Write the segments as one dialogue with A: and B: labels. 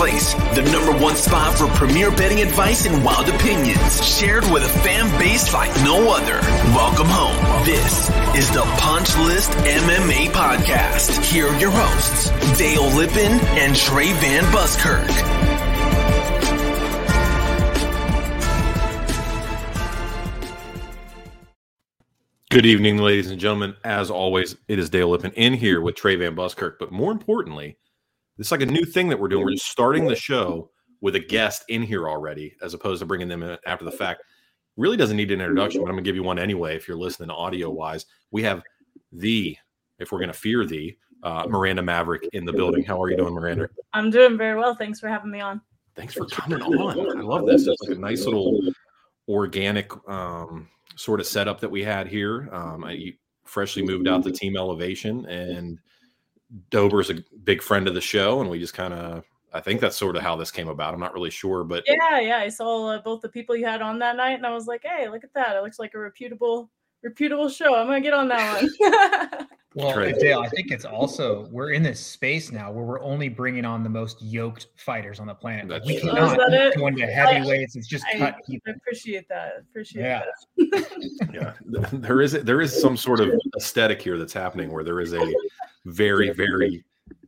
A: place. The number one spot for premier betting advice and wild opinions, shared with a fan base like no other. Welcome home. This is the Punch List MMA Podcast. Here are your hosts, Dale Lippin and Trey Van Buskirk.
B: Good evening, ladies and gentlemen. As always, it is Dale Lippin in here with Trey Van Buskirk. But more importantly, it's like a new thing that we're doing. We're just starting the show with a guest in here already, as opposed to bringing them in after the fact. Really doesn't need an introduction, but I'm going to give you one anyway if you're listening audio wise. We have the, if we're going to fear the, uh, Miranda Maverick in the building. How are you doing, Miranda?
C: I'm doing very well. Thanks for having me on.
B: Thanks for coming on. I love this. It's like a nice little organic um, sort of setup that we had here. Um, I freshly moved out to Team Elevation, and Dober's a big friend of the show, and we just kind of. I think that's sort of how this came about. I'm not really sure, but
C: yeah, yeah. I saw uh, both the people you had on that night, and I was like, "Hey, look at that! It looks like a reputable, reputable show. I'm gonna get on that one."
D: Well, Dale, I think it's also we're in this space now where we're only bringing on the most yoked fighters on the planet. Like, we cannot oh, go into heavyweights. It's just
C: I,
D: cut
C: people. I appreciate that. Appreciate
B: yeah. that. yeah, there is there is some sort of aesthetic here that's happening where there is a very very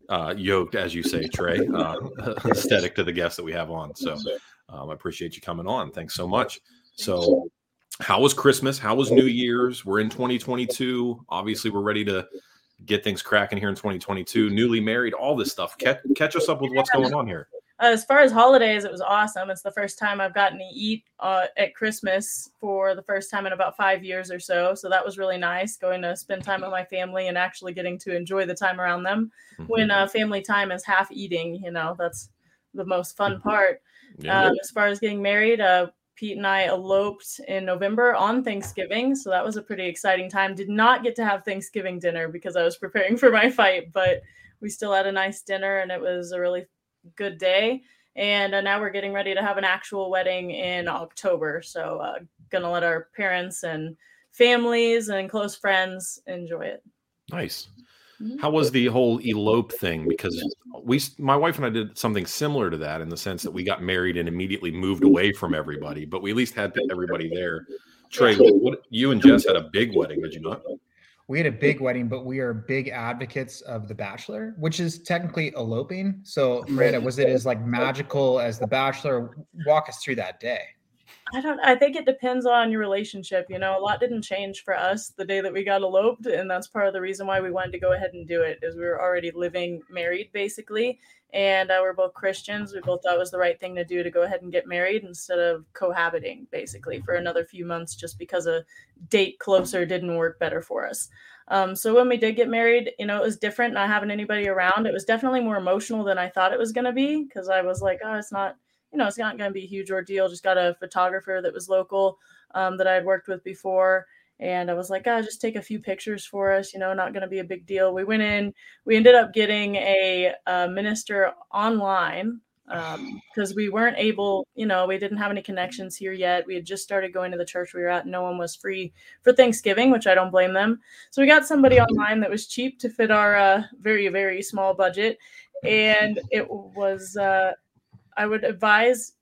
B: uh, yoked, as you say, Trey, uh, aesthetic to the guests that we have on. So um, I appreciate you coming on. Thanks so much. So how was Christmas? How was New Year's? We're in 2022. Obviously, we're ready to get things cracking here in 2022. Newly married, all this stuff. Catch, catch us up with what's going on here.
C: As far as holidays, it was awesome. It's the first time I've gotten to eat uh, at Christmas for the first time in about five years or so. So that was really nice going to spend time with my family and actually getting to enjoy the time around them. Mm-hmm. When uh, family time is half eating, you know, that's the most fun mm-hmm. part. Yeah. Um, as far as getting married, uh, Pete and I eloped in November on Thanksgiving. So that was a pretty exciting time. Did not get to have Thanksgiving dinner because I was preparing for my fight, but we still had a nice dinner and it was a really good day. And uh, now we're getting ready to have an actual wedding in October. So, uh, gonna let our parents and families and close friends enjoy it.
B: Nice. Mm-hmm. How was the whole elope thing? Because we, my wife and I did something similar to that in the sense that we got married and immediately moved away from everybody, but we at least had everybody there. Trey, what, you and Jess had a big wedding, did you not?
D: We had a big wedding, but we are big advocates of The Bachelor, which is technically eloping. So, Miranda, was it as like magical as The Bachelor? Walk us through that day.
C: I don't I think it depends on your relationship. You know, a lot didn't change for us the day that we got eloped. And that's part of the reason why we wanted to go ahead and do it is we were already living married basically. And uh, we're both Christians. We both thought it was the right thing to do to go ahead and get married instead of cohabiting basically for another few months just because a date closer didn't work better for us. Um, so when we did get married, you know, it was different not having anybody around. It was definitely more emotional than I thought it was going to be because I was like, oh, it's not you know, it's not going to be a huge ordeal. Just got a photographer that was local um, that I had worked with before. And I was like, oh, just take a few pictures for us, you know, not going to be a big deal. We went in, we ended up getting a, a minister online because um, we weren't able, you know, we didn't have any connections here yet. We had just started going to the church we were at. No one was free for Thanksgiving, which I don't blame them. So we got somebody online that was cheap to fit our uh, very, very small budget. And it was, uh, I would advise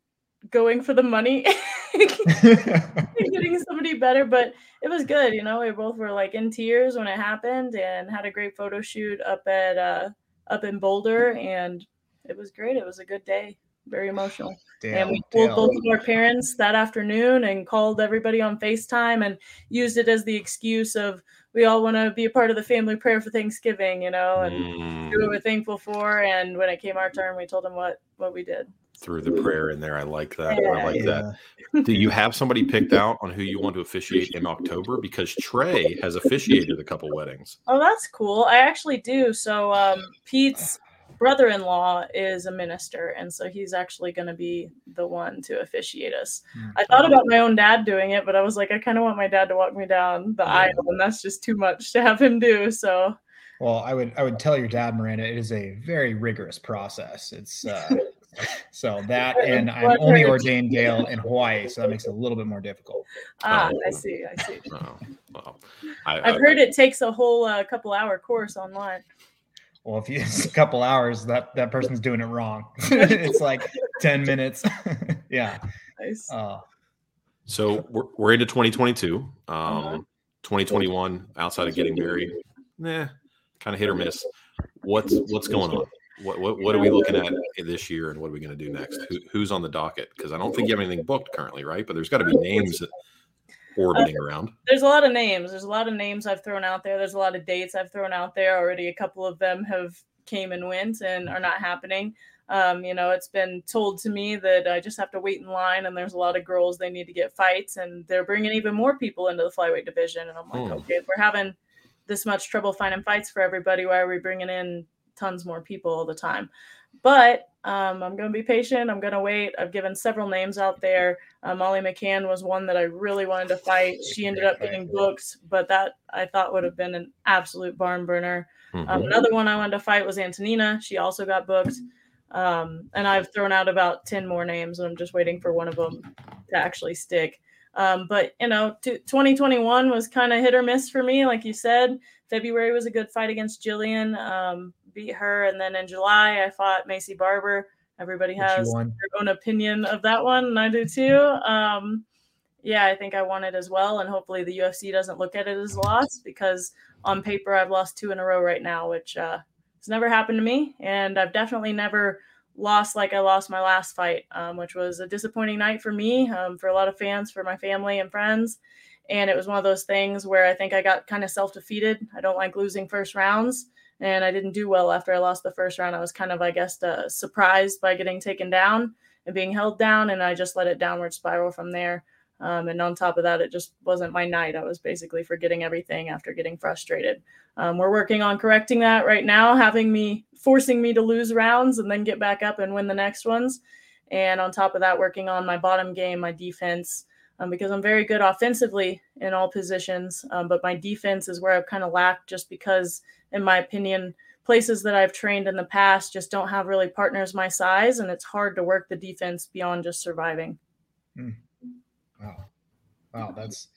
C: going for the money. Getting somebody better but it was good you know we both were like in tears when it happened and had a great photo shoot up at uh up in boulder and it was great. It was a good day. Very emotional. Damn, and we told both of our parents that afternoon and called everybody on facetime and used it as the excuse of we all want to be a part of the family prayer for thanksgiving you know and mm. we were thankful for and when it came our turn we told them what what we did
B: through the prayer in there. I like that. Yeah, I like yeah. that. Do you have somebody picked out on who you want to officiate in October? Because Trey has officiated a couple weddings.
C: Oh, that's cool. I actually do. So um, Pete's brother-in-law is a minister, and so he's actually going to be the one to officiate us. Mm-hmm. I thought about my own dad doing it, but I was like, I kind of want my dad to walk me down the yeah. aisle, and that's just too much to have him do. So.
D: Well, I would I would tell your dad, Miranda, it is a very rigorous process. It's uh, so that and I'm only ordained Dale in Hawaii, so that makes it a little bit more difficult.
C: Ah, oh. I see. I see. Oh, well, I, have heard it takes a whole uh, couple hour course online.
D: well, if you it's a couple hours, that that person's doing it wrong. it's like ten minutes. yeah.
C: Nice.
D: Uh,
B: So we're, we're into 2022. Um,
C: Uh-huh.
B: 2021, outside of getting married, nah, kind of hit or miss. What's what's going on? What, what what are we looking at this year, and what are we going to do next? Who, who's on the docket? Because I don't think you have anything booked currently, right? But there's got to be names orbiting around.
C: There's a lot of names. There's a lot of names I've thrown out there. There's a lot of dates I've thrown out there already. A couple of them have came and went and are not happening. Um, you know, it's been told to me that I just have to wait in line, and there's a lot of girls they need to get fights, and they're bringing even more people into the flyweight division. And I'm like,
B: Hmm.
C: okay, if we're having this much trouble finding fights for everybody, why are we bringing in tons more people all the time? But um, I'm going to be patient. I'm going to wait. I've given several names out there. Uh, Molly McCann was one that I really wanted to fight. She ended up getting booked, but that I thought would have been an absolute barn burner. Um,
B: Mhm.
C: another one I wanted to fight was Antonina. She also got booked. Um, and I've thrown out about 10 more names, and I'm just waiting for one of them to actually stick. Um, but, you know, t- 2021 was kind of hit or miss for me. Like you said, February was a good fight against Gillian, um, beat her. And then in July, I fought Maycee Barber. Everybody has their own opinion of that one, and I do too. Um, yeah, I think I won it as well, and hopefully the UFC doesn't look at it as a loss because on paper I've lost two in a row right now, which uh, has never happened to me, and I've definitely never lost like I lost my last fight, um, which was a disappointing night for me, um, for a lot of fans, for my family and friends. And it was one of those things where I think I got kind of self defeated. I don't like losing first rounds and I didn't do well after I lost the first round. I was kind of, I guess, uh, surprised by getting taken down and being held down, and I just let it downward spiral from there. Um, and on top of that, it just wasn't my night. I was basically forgetting everything after getting frustrated. Um, we're working on correcting that right now, having me forcing me to lose rounds and then get back up and win the next ones. And on top of that, working on my bottom game, my defense, um, because I'm very good offensively in all positions, um, but my defense is where I've kind of lacked just because, in my opinion, places that I've trained in the past just don't have really partners my size, and it's hard to work the defense beyond just surviving. Hmm.
D: Wow. Wow, that's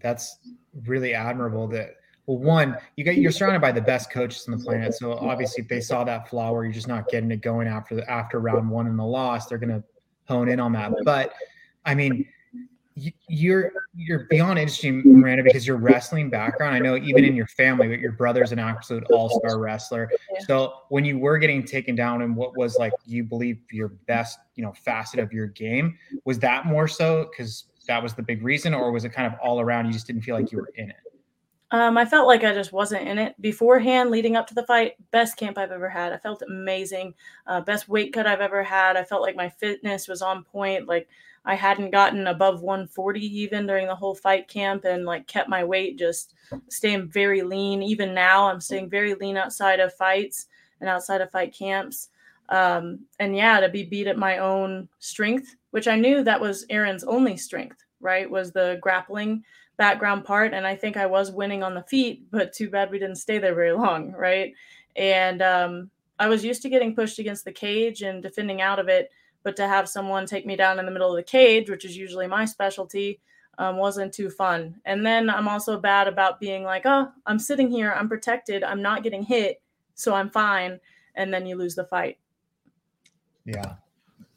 D: that's really admirable that well one, you got you're surrounded by the best coaches on the planet. So obviously if they saw that flaw where you're just not getting it going after the after round one and the loss, they're gonna hone in on that. But I mean you're you're beyond interesting, Miranda, because your wrestling background. I know even in your family, but your brother's an absolute all-star wrestler.
C: Yeah.
D: So when you were getting taken down and what was like you believe your best, you know, facet of your game, was that more so because that was the big reason, or was it kind of all around? You just didn't feel like you were in it.
C: Um, I felt like I just wasn't in it beforehand, leading up to the fight. Best camp I've ever had. I felt amazing. Uh, best weight cut I've ever had. I felt like my fitness was on point. Like I hadn't gotten above 140 even during the whole fight camp, and like kept my weight just staying very lean. Even now, I'm staying very lean outside of fights and outside of fight camps. Um, and yeah, to be beat at my own strength, which I knew that was Erin's only strength, right? Was the grappling background part and i think i was winning on the feet but too bad we didn't stay there very long right and um, i was used to getting pushed against the cage and defending out of it but to have someone take me down in the middle of the cage which is usually my specialty um, wasn't too fun and then i'm also bad about being like oh i'm sitting here i'm protected i'm not getting hit so i'm fine and then you lose the fight
D: Yeah.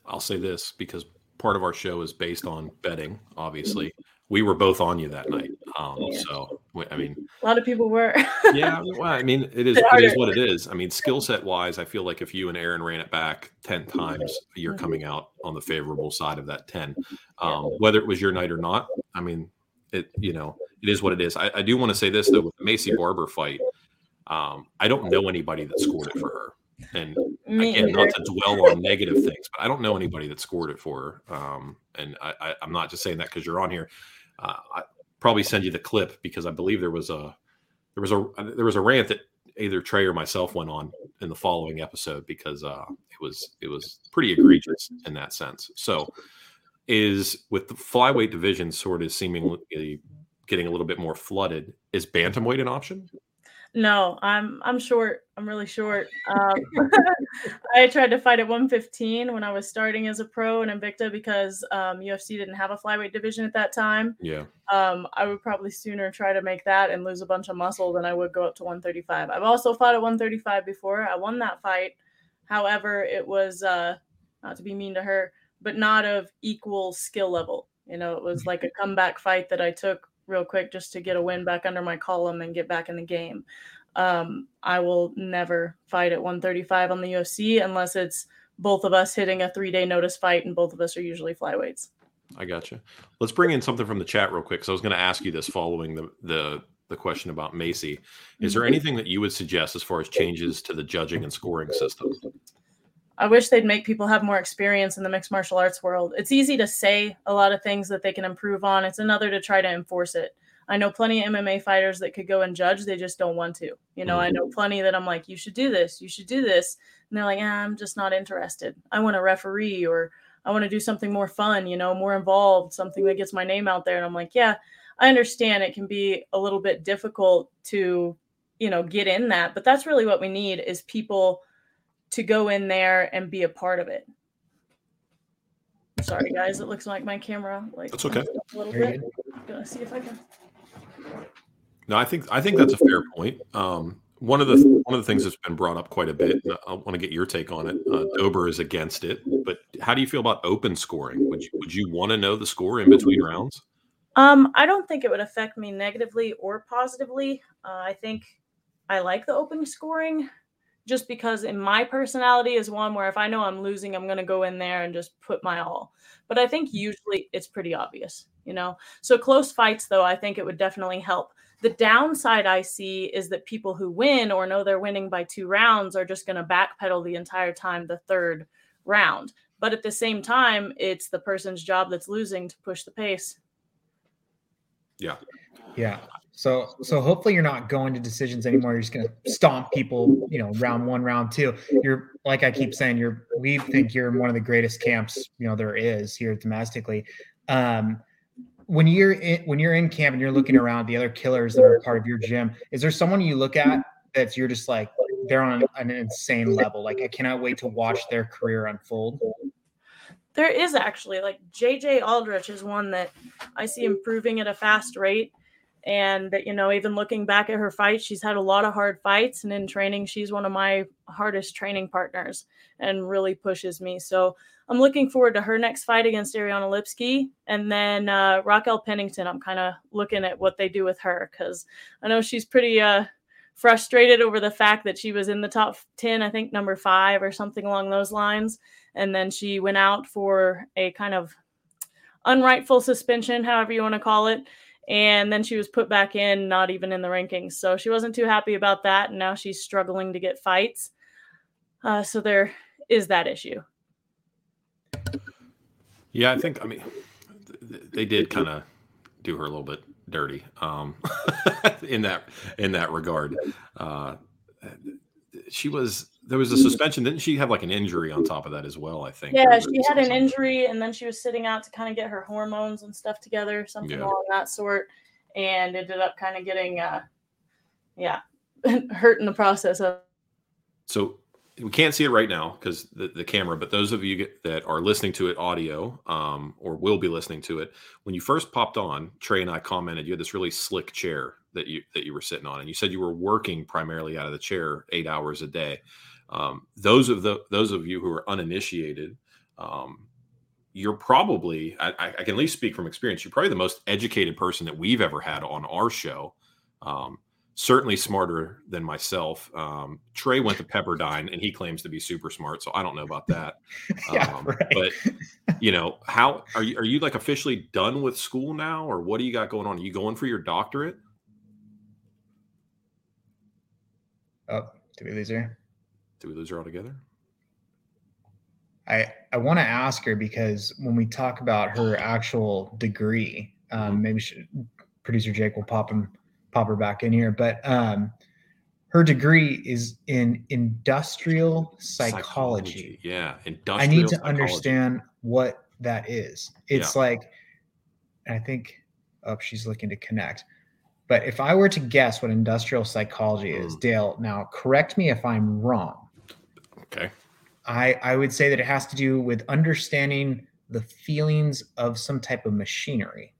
B: I'll say this because part of our show is based on betting. Obviously, we were both on you that night. Um, so I mean,
C: a lot of people were
B: yeah, well, I mean, it is it is what it is. I mean, skill set wise, I feel like if you and Erin ran it back ten times, you're
C: Mhm.
B: coming out on the favorable side of that ten. Um, whether it was your night or not, I mean, it you know, it is what it is. I, I do want to say this though, with the Maycee Barber fight, um, I don't know anybody that scored it for her. And
C: me
B: again,
C: either.
B: not to dwell on negative things, but I don't know anybody that scored it for her. Um, and I, I'm not just saying that because you're on here. Uh, I probably send you the clip because I believe there was a there was a there was a rant that either Trey or myself went on in the following episode because uh, it was it was pretty egregious in that sense. So, is with the flyweight division sort of seemingly getting a little bit more flooded. Is bantamweight an option?
C: No, I'm I'm short. I'm really short. Um, I tried to fight at 115 when I was starting as a pro in Invicta because um, UFC didn't have a flyweight division at that time.
B: Yeah.
C: Um, I would probably sooner try to make that and lose a bunch of muscle than I would go up to 135. I've also fought at 135 before. I won that fight. However, it was uh, not to be mean to her, but not of equal skill level. You know, it was like a comeback fight that I took real quick just to get a win back under my column and get back in the game. Um, I will never fight at 135 on the UFC unless it's both of us hitting a three day notice fight, and both of us are usually flyweights.
B: I got you. Let's bring in something from the chat real quick. So I was going to ask you this following the the the question about Maycee. Is there anything that you would suggest as far as changes to the judging and scoring system?
C: I wish they'd make people have more experience in the mixed martial arts world. It's easy to say a lot of things that they can improve on. It's another to try to enforce it. I know plenty of MMA fighters that could go and judge, they just don't want to. You know, I know plenty that I'm like, you should do this, you should do this. And they're like, eh, I'm just not interested. I want a referee or I want to do something more fun, you know, more involved, something that gets my name out there. And I'm like, yeah, I understand it can be a little bit difficult to, you know, get in that, but that's really what we need is people to go in there and be a part of it. Sorry guys, it looks like my camera like
B: That's okay.
C: a little
D: Very
C: bit. Gonna see if I can
B: No, I think I think that's a fair point. Um, one of the one of the things that's been brought up quite a bit. and I want to get your take on it. Uh, Dober is against it, but how do you feel about open scoring? Would you would you want to know the score in between rounds?
C: Um, I don't think it would affect me negatively or positively. Uh, I think I like the open scoring just because in my personality is one where if I know I'm losing, I'm going to go in there and just put my all. But I think mm-hmm. usually it's pretty obvious, you know? So close fights, though, I think it would definitely help. The downside I see is that people who win or know they're winning by two rounds are just going to backpedal the entire time, the third round. But at the same time, it's the person's job that's losing to push the pace.
B: Yeah,
D: Yeah. So so hopefully you're not going to decisions anymore. You're just gonna stomp people, you know, round one, round two. You're like I keep saying, you're we think you're in one of the greatest camps, you know, there is here domestically. Um when you're in when you're in camp and you're looking around the other killers that are part of your gym, is there someone you look at that's you're just like they're on an insane level? Like I cannot wait to watch their career unfold.
C: There is actually like JJ Aldrich is one that I see improving at a fast rate. And you know, even looking back at her fight she's had a lot of hard fights. And in training, she's one of my hardest training partners and really pushes me. So I'm looking forward to her next fight against Ariane Lipski. And then uh, Raquel Pennington, I'm kind of looking at what they do with her because I know she's pretty uh, frustrated over the fact that she was in the top 10, I think number five or something along those lines. And then she went out for a kind of unrightful suspension, however you want to call it. And then she was put back in, not even in the rankings. So she wasn't too happy about that. And now she's struggling to get fights. Uh, so there is that issue.
B: yeah. I think I mean they did kind of do her a little bit dirty um, in that in that regard. Uh, she was there was a suspension. Didn't she have like an injury on top of that as well? I think.
C: Yeah, she had an injury and then she was sitting out to kind of get her hormones and stuff together, something
B: Yeah.
C: along that sort. And ended up kind of getting, uh, yeah, hurt in the process of
B: So we can't see it right now because the, the camera, but those of you that are listening to it audio um, or will be listening to it, when you first popped on, Trey and I commented you had this really slick chair that you that you were sitting on, and you said you were working primarily out of the chair eight hours a day. Um, those of the those of you who are uninitiated, um, you're probably I, I can at least speak from experience. You're probably the most educated person that we've ever had on our show. Um, certainly smarter than myself. Um, Trey went to Pepperdine and he claims to be super smart, so I don't know about that.
D: Yeah,
B: Um,
D: right.
B: But you know, how are you? Are you like officially done with school now, or what do you got going on? Are you going for your doctorate?
D: Oh, did we lose her?
B: Did we lose her altogether?
D: I I want to ask her because when we talk about her actual degree, um, maybe she, producer Jake will pop him pop her back in here. But um, her degree is in industrial psychology.
B: Yeah, industrial.
D: I need to
B: psychology.
D: understand what that is. It's like, I think, oh, she's looking to connect. But if I were to guess what industrial psychology is,
B: Mm.
D: Dale, now correct me if I'm wrong.
B: Okay.
D: I, I would say that it has to do with understanding the feelings of some type of machinery.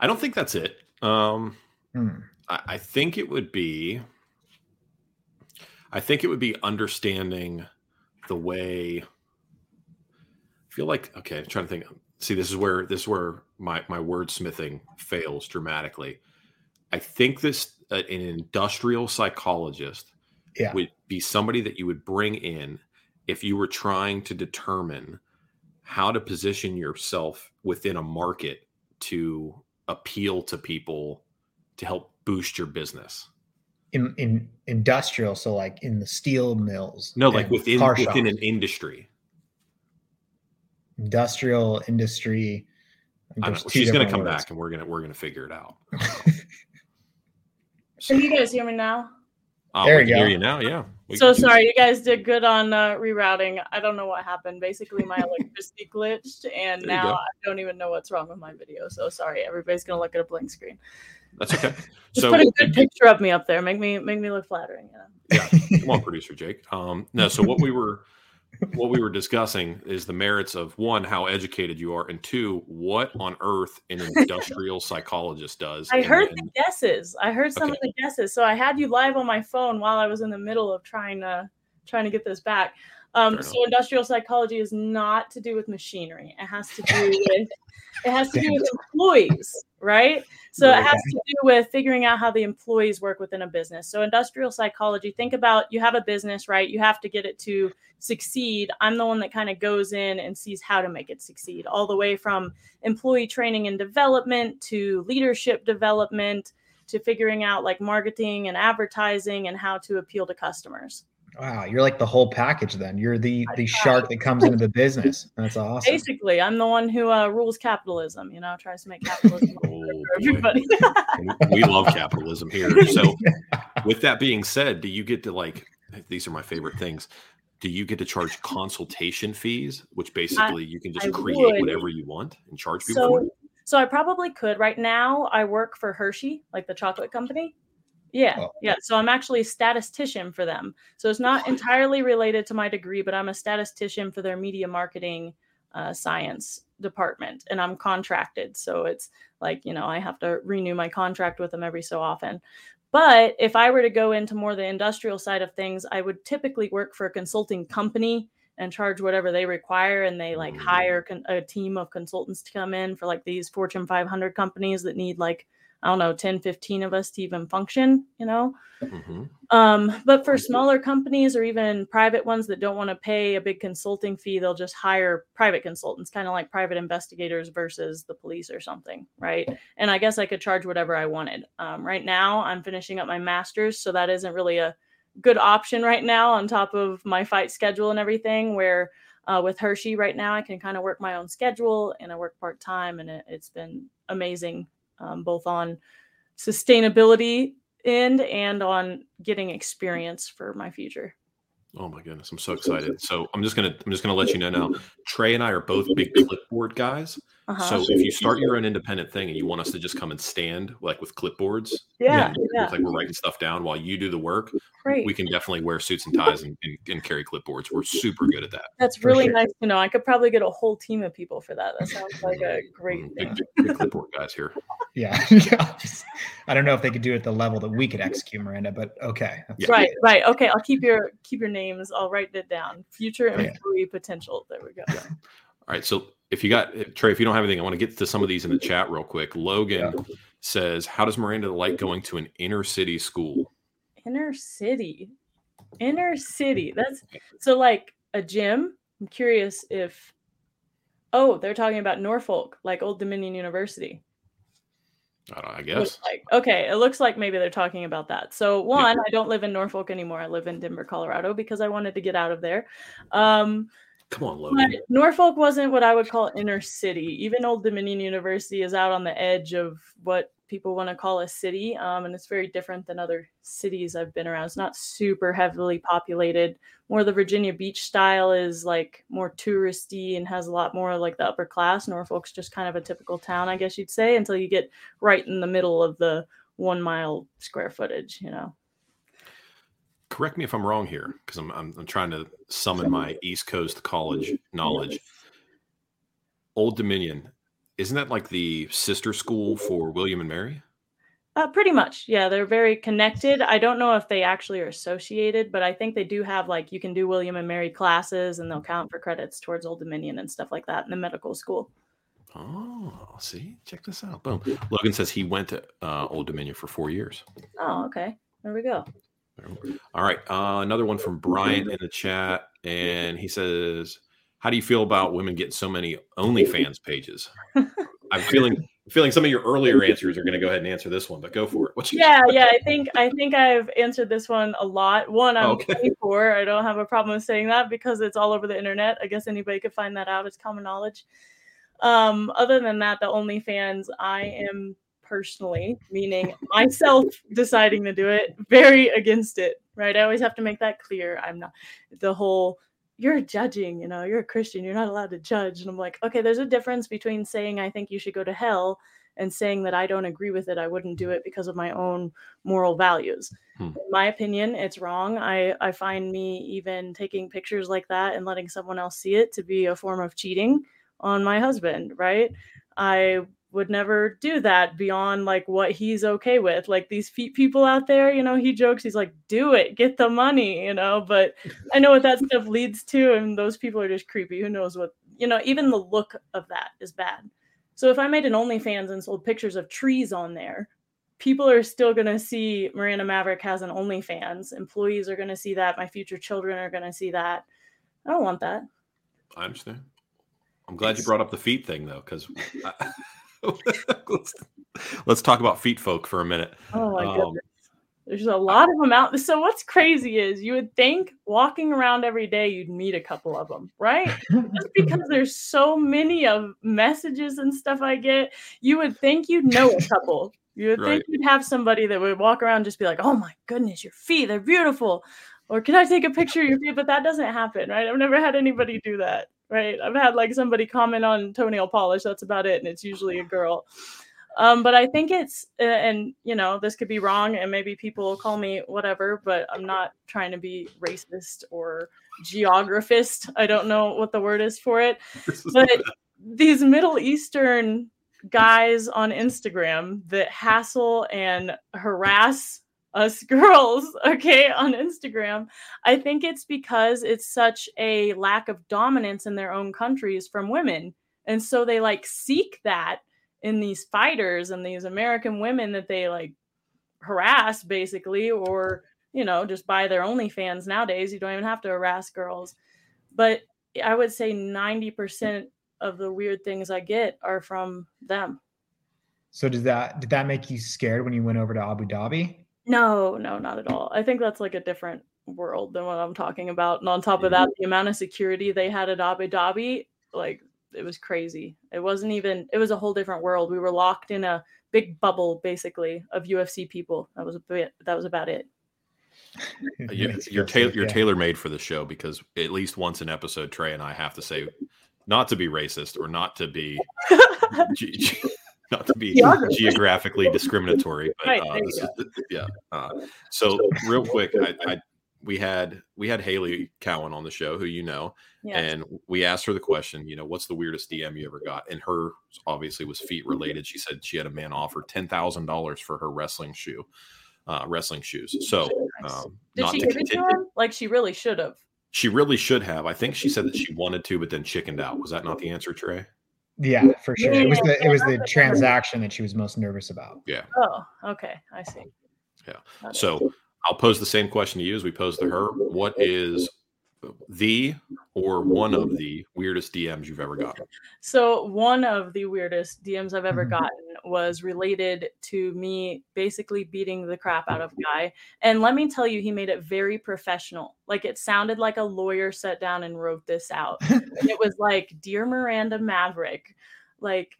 B: I don't think that's it. Um,
D: Hmm.
B: I, I think it would be. I think it would be understanding the way. I feel like okay. I'm trying to think. See, this is where this is where my my wordsmithing fails dramatically. I think this uh, an industrial psychologist
D: Yeah.
B: would be somebody that you would bring in if you were trying to determine how to position yourself within a market to appeal to people to help boost your business.
D: In, in industrial, so like in the steel mills.
B: No, like within within
D: shops.
B: an industry.
D: industrial industry.
B: I know. She's going to come
D: words.
B: back and we're going to we're going to figure it out.
C: Can you guys hear me now?
B: Uh,
D: There
B: we
D: you
B: can hear
D: go.
B: you now. Yeah. We
C: So sorry, you guys did good on uh, rerouting. I don't know what happened. Basically, my electricity glitched, and
B: There
C: now. I don't even know what's wrong with my video. So sorry, everybody's gonna look at a blank screen.
B: That's okay.
C: Just
B: so
C: put a good picture of me up there. Make me make me look flattering. You know?
B: yeah, come on, producer Jake. Um, no, so what we were what we were discussing is the merits of one, how educated you are, and two, what on earth an industrial psychologist does.
C: I heard
B: then-
C: the guesses. I heard some of the guesses. So I had you live on my phone while I was in the middle of trying to trying to get this back. Um, so industrial psychology is not to do with machinery. It has to do with it has to do with employees, right? So it has to do with figuring out how the employees work within a business. So industrial psychology, think about you have a business, right? You have to get it to succeed. I'm the one that kind of goes in and sees how to make it succeed, all the way from employee training and development to leadership development to figuring out like marketing and advertising and how to appeal to customers.
D: Wow, you're like the whole package. Then you're the the shark that comes into the business. That's awesome.
C: Basically, I'm the one who uh, rules capitalism, you know, tries to make capitalism
B: Oh,
C: for everybody.
B: We love capitalism here. So, with that being said, do you get to like these are my favorite things? Do you get to charge consultation fees, which basically you can just
C: I
B: create
C: would.
B: whatever you want and charge people for
C: so,
B: it?
C: so I probably could. Right now, I work for Hershey, like the chocolate company. Yeah,
D: Oh.
C: yeah. So I'm actually a statistician for them. So it's not entirely related to my degree, but I'm a statistician for their media marketing uh, science department, and I'm contracted. So it's like you know I have to renew my contract with them every so often. But if I were to go into more the industrial side of things, I would typically work for a consulting company and charge whatever they require and they like
B: Mm.
C: hire con- a team of consultants to come in for like these fortune 500 companies that need like i don't know 10 15 of us to even function you know?
B: Mhm.
C: um, but for smaller companies or even private ones that don't want to pay a big consulting fee they'll just hire private consultants kind of like private investigators versus the police or something right? And i guess i could charge whatever i wanted. Um, right now i'm finishing up my master's so that isn't really a good option right now on top of my fight schedule and everything where uh, with hershey right now i can kind of work my own schedule and i work part-time and it, it's been amazing um, both on sustainability end and on getting experience for my future
B: Oh my goodness, I'm so excited. So I'm just gonna I'm just gonna let you know now. Trey and I are both big clipboard guys.
C: Uh-huh.
B: So if you start your own independent thing and you want us to just come and stand like with clipboards,
C: yeah yeah
B: look like we're writing stuff down while you do the work,
C: great
B: we can definitely wear suits and ties and, and, and carry clipboards. We're super good at that.
C: that's really
D: sure.
C: nice to know i could probably get a whole team of people for that that sounds like a great
B: Mm,
C: thing
B: Big, big, big clipboard guys here.
D: Yeah. yeah. Just- I don't know if they could do it at the level that we could execute, Miranda, but okay.
B: Yeah.
C: right right okay i'll keep your keep your names i'll write it down future
D: Yeah.
C: employee potential there we go
B: All right. So if you got Trey, if you don't have anything, I want to get to some of these in the chat real quick. Logan says, "How does Miranda like going to an inner city school?"
C: inner city inner city that's so like a gym i'm curious if oh they're talking about norfolk like old dominion university
B: I, don't, I
C: looks
B: guess.
C: like okay it looks like maybe they're talking about that so one i don't live in norfolk anymore i live in denver colorado because i wanted to get out of there um
B: Come on,
C: but norfolk wasn't what i would call inner city. Even old dominion university is out on the edge of what people want to call a city um, and it's very different than other cities i've been around. It's not super heavily populated. More the virginia beach style is like more touristy and has a lot more like the upper class. Norfolk's just kind of a typical town i guess you'd say until you get right in the middle of the one mile square footage, you know.
B: Correct me if I'm wrong here, because I'm, I'm I'm trying to summon my East Coast college knowledge. Old Dominion, isn't that like the sister school for William and Mary?
C: Uh, pretty much, yeah. They're very connected. I don't know if they actually are associated, but I think they do have like you can do William and Mary classes, and they'll count for credits towards Old Dominion and stuff like that in the medical school.
B: Oh, see, check this out. Boom. Logan says he went to uh, Old Dominion for four years.
C: Oh, okay. There we go.
B: All right. Uh, another one from Brian in the chat, and he says, "How do you feel about women getting so many OnlyFans pages?" I'm feeling feeling some of your earlier answers are going to go ahead and answer this one, but go for it.
C: What's your- yeah, yeah. I think I think I've answered this one a lot. One, I'm okay. for. I don't have a problem saying that because it's all over the internet. I guess anybody could find that out. It's common knowledge. Um, other than that, the OnlyFans, I am personally, meaning myself deciding to do it, very against it. Right? I always have to make that clear. I'm not the whole you're judging, you know, you're a Christian, you're not allowed to judge. And I'm like, okay, there's a difference between saying I think you should go to hell and saying that I don't agree with it. I wouldn't do it because of my own moral values. Hmm. In my opinion, it's wrong. I, I find me even taking pictures like that and letting someone else see it to be a form of cheating on my husband, right? I would never do that beyond like what he's okay with. Like these feet people out there, you know, he jokes, he's like, do it, get the money, you know. But I know what that stuff leads to, and those people are just creepy. Who knows what, you know, even the look of that is bad. So if I made an OnlyFans and sold pictures of trees on there, people are still going to see Miranda Maverick has an OnlyFans. Employees are going to see that. My future children are going to see that. I don't want that.
B: I understand. I'm glad you brought up the feet thing though, because let's, let's, talk about feet folk for a minute.
C: Oh my um, goodness. There's a lot of them out. So what's crazy is you would think walking around every day you'd meet a couple of them, right? Just because there's so many of messages and stuff I get, you would think you'd know a couple. You would right. think you'd have somebody that would walk around just be like, "Oh my goodness, your feet, they're beautiful." Or can I take a picture of your feet? But that doesn't happen, right? I've never had anybody do that right? I've had like somebody comment on toenail polish. That's about it, and it's usually a girl. Um, but I think it's, and you know, this could be wrong, and maybe people will call me whatever. But I'm not trying to be racist or geographist. I don't know what the word is for it. But these Middle Eastern guys on Instagram that hassle and harass us girls, okay, on Instagram. I think it's because it's such a lack of dominance in their own countries from women. And so they like seek that in these fighters and these American women that they like harass basically, or, you know, just buy their OnlyFans nowadays. You don't even have to harass girls. But I would say 90% of the weird things I get are from them.
D: So does that did that make you scared when you went over to Abu Dhabi?
C: No, no, not at all. I think that's like a different world than what I'm talking about. And on top of that, the amount of security they had at Abu Dhabi, like it was crazy. It wasn't even it was a whole different world. We were locked in a big bubble basically of UFC people. That was a bit that was about it.
B: you, you're tailor you're tailor made for the show because at least once an episode, Trey and I have to say not to be racist or not to be not to be geographically discriminatory, but right, uh, is, yeah. Uh, so real quick, I, I, we had we had Hailey Cowan on the show, who you know, yes. and we asked her the question, you know, what's the weirdest DM you ever got? And her obviously was feet related. She said she had a man offer ten thousand dollars for her wrestling shoe, uh, wrestling shoes. So, um,
C: did she give it to him? Like she really should have.
B: She really should have. I think she said that she wanted to, but then chickened out. Was that not the answer, Trey?
D: Yeah, for sure. Yeah, it was the it was the transaction that she was most nervous about.
B: Yeah.
C: Oh, okay. I see.
B: Yeah. So I'll pose the same question to you as we posed to her. What is the or one of the weirdest DMs you've ever gotten?
C: So one of the weirdest DMs I've ever mm-hmm. gotten was related to me basically beating the crap out of a guy. And let me tell you, he made it very professional. Like it sounded like a lawyer sat down and wrote this out. it was like, Dear Miranda Maverick, like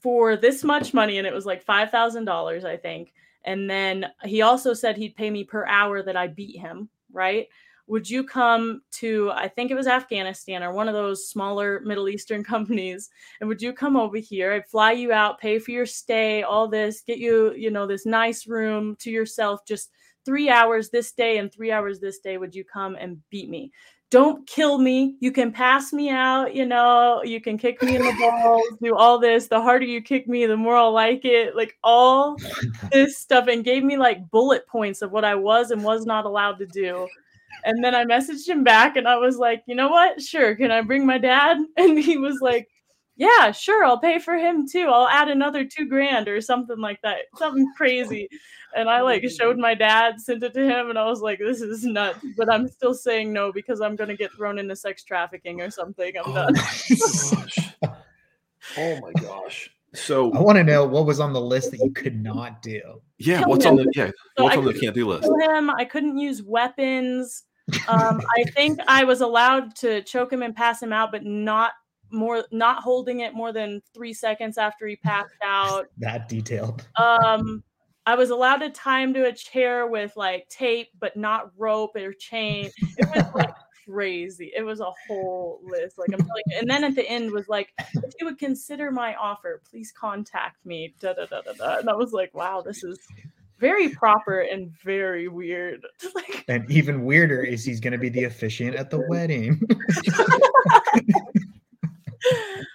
C: for this much money, and it was like five thousand dollars, I think. And then he also said he'd pay me per hour that I beat him, right? Would you come to i think it was afghanistan or one of those smaller middle eastern companies and would you come over here i'd fly you out pay for your stay all this get you you know this nice room to yourself just three hours this day and three hours this day would you come and beat me don't kill me. You can pass me out, you know, you can kick me in the balls, do all this. The harder you kick me, the more I'll like it. Like all this stuff and gave me like bullet points of what I was and was not allowed to do. And then I messaged him back and I was like, you know what? Sure. Can I bring my dad? And he was like, yeah, sure. I'll pay for him too. I'll add another two grand or something like that. Something crazy and I like mm. showed my dad, sent it to him, and I was like, "This is nuts," but I'm still saying no because I'm gonna get thrown into sex trafficking or something. I'm
B: Oh
C: done.
B: Oh my gosh. So
D: I want to know what was on the list that you could not do.
B: yeah,
C: Kill
B: what's
C: him.
B: on the yeah,
C: So
B: what's
C: I
B: on the can't do list?
C: him. I couldn't use weapons. Um, I think I was allowed to choke him and pass him out, but not more, not holding it more than three seconds after he passed out.
D: That detailed.
C: Um, I was allowed to tie him to a chair with like tape, but not rope or chain. It was like crazy. It was a whole list. Like I'm telling you. And then at the end was like, if you would consider my offer, please contact me. Da da da da da. And I was like, wow, this is very proper and very weird. like,
D: And even weirder is he's going to be the officiant at the wedding.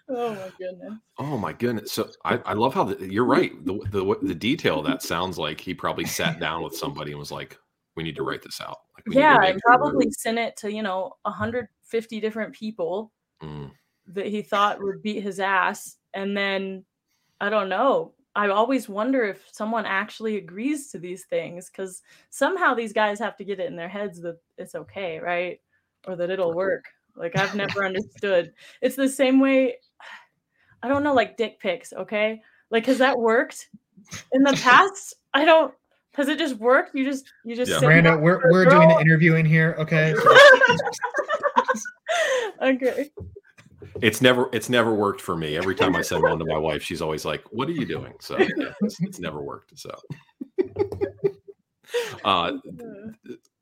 C: oh my goodness.
B: Oh my goodness. So I, I love how the, you're right. The, the the detail that sounds like he probably sat down with somebody and was like, "We need to write this out." Like, we need to
C: Yeah,
B: make
C: and
B: sure we're-
C: probably sent it to, you know, 150 different people.
B: Mm,
C: that he thought would beat his ass and then i don't know i always wonder if someone actually agrees to these things because somehow these guys have to get it in their heads that it's okay right? Or that it'll work. Like i've never understood. It's the same way i don't know like dick pics okay? Like has that worked? In the past i don't has it just worked you just you just
B: Yeah.
D: Miranda, we're, we're doing the
C: interview
D: in here. Okay.
C: okay
B: It's never it's never worked for me. Every time I send one to my wife, she's always like, "What are you doing?" So yeah, it's, it's never worked. So, uh,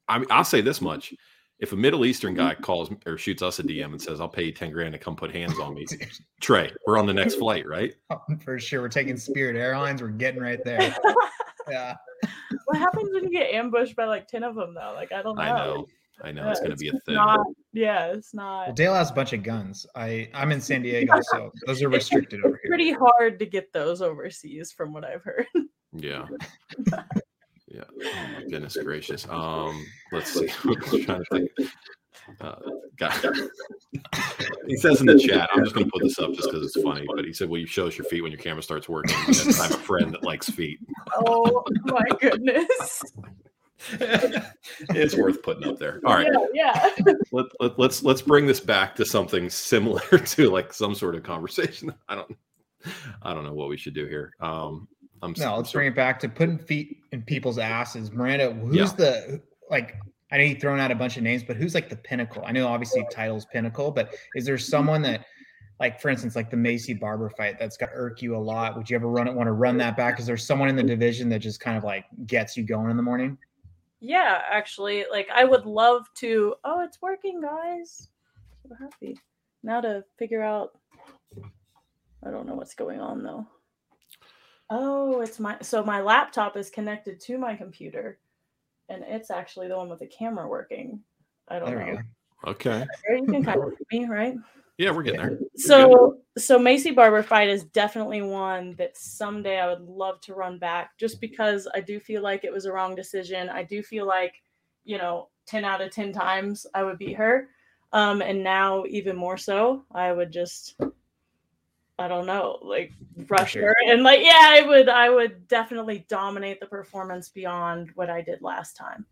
B: I mean, I'll say this much: if a Middle Eastern guy calls or shoots us a DM and says, "I'll pay you ten grand to come put hands on me," Trey, we're on the next flight, right?
D: For sure. We're taking Spirit Airlines. We're getting right there. Yeah.
C: what happens when you get ambushed by like 10 of them though like i don't know
B: I know, I know, it's going to be a thing.
C: not- yeah it's not
D: Well, Dale has a bunch of guns. I I'm in San Diego, so those are restricted over here.
C: pretty hard to get those overseas from what i've heard
B: Yeah. Yeah. Oh my goodness gracious. Um, let's see. I'm trying to think. Uh, God. he says in the chat, I'm just going to put this up just because it's funny, but he said, Will you show us your feet when your camera starts working? Because I have a friend that likes feet.
C: oh my goodness
B: it's worth putting up there. All right.
C: yeah, yeah.
B: Let, let, let's let's bring this back to something similar to like some sort of conversation. I don't I don't know what we should do here. Um I'm s-
D: No, let's
B: so-
D: bring it back to putting feet in people's asses. Miranda, who's
B: Yeah.
D: the like? I know you've thrown out a bunch of names, but who's like the pinnacle? I know obviously title's pinnacle, but is there someone that, like for instance, like the Maycee Barber fight that's got irk you a lot? Would you ever run it? Want to run that back? Is there someone in the division that just kind of like gets you going in the morning?
C: yeah actually like i would love to oh it's working guys so happy now to figure out i don't know what's going on though oh it's my so my laptop is connected to my computer and it's actually the one with the camera working i don't
D: There
C: know.
B: Okay.
C: Or you can kind of see me right
B: Yeah, we're getting there.
C: so so Maycee Barber fight is definitely one that someday I would love to run back just because I do feel like it was a wrong decision. I do feel like, you know, 10 out of 10 times I would beat her. Um and now even more so, I would just I don't know, like rush
D: sure.
C: and like yeah, I would I would definitely dominate the performance beyond what I did last time.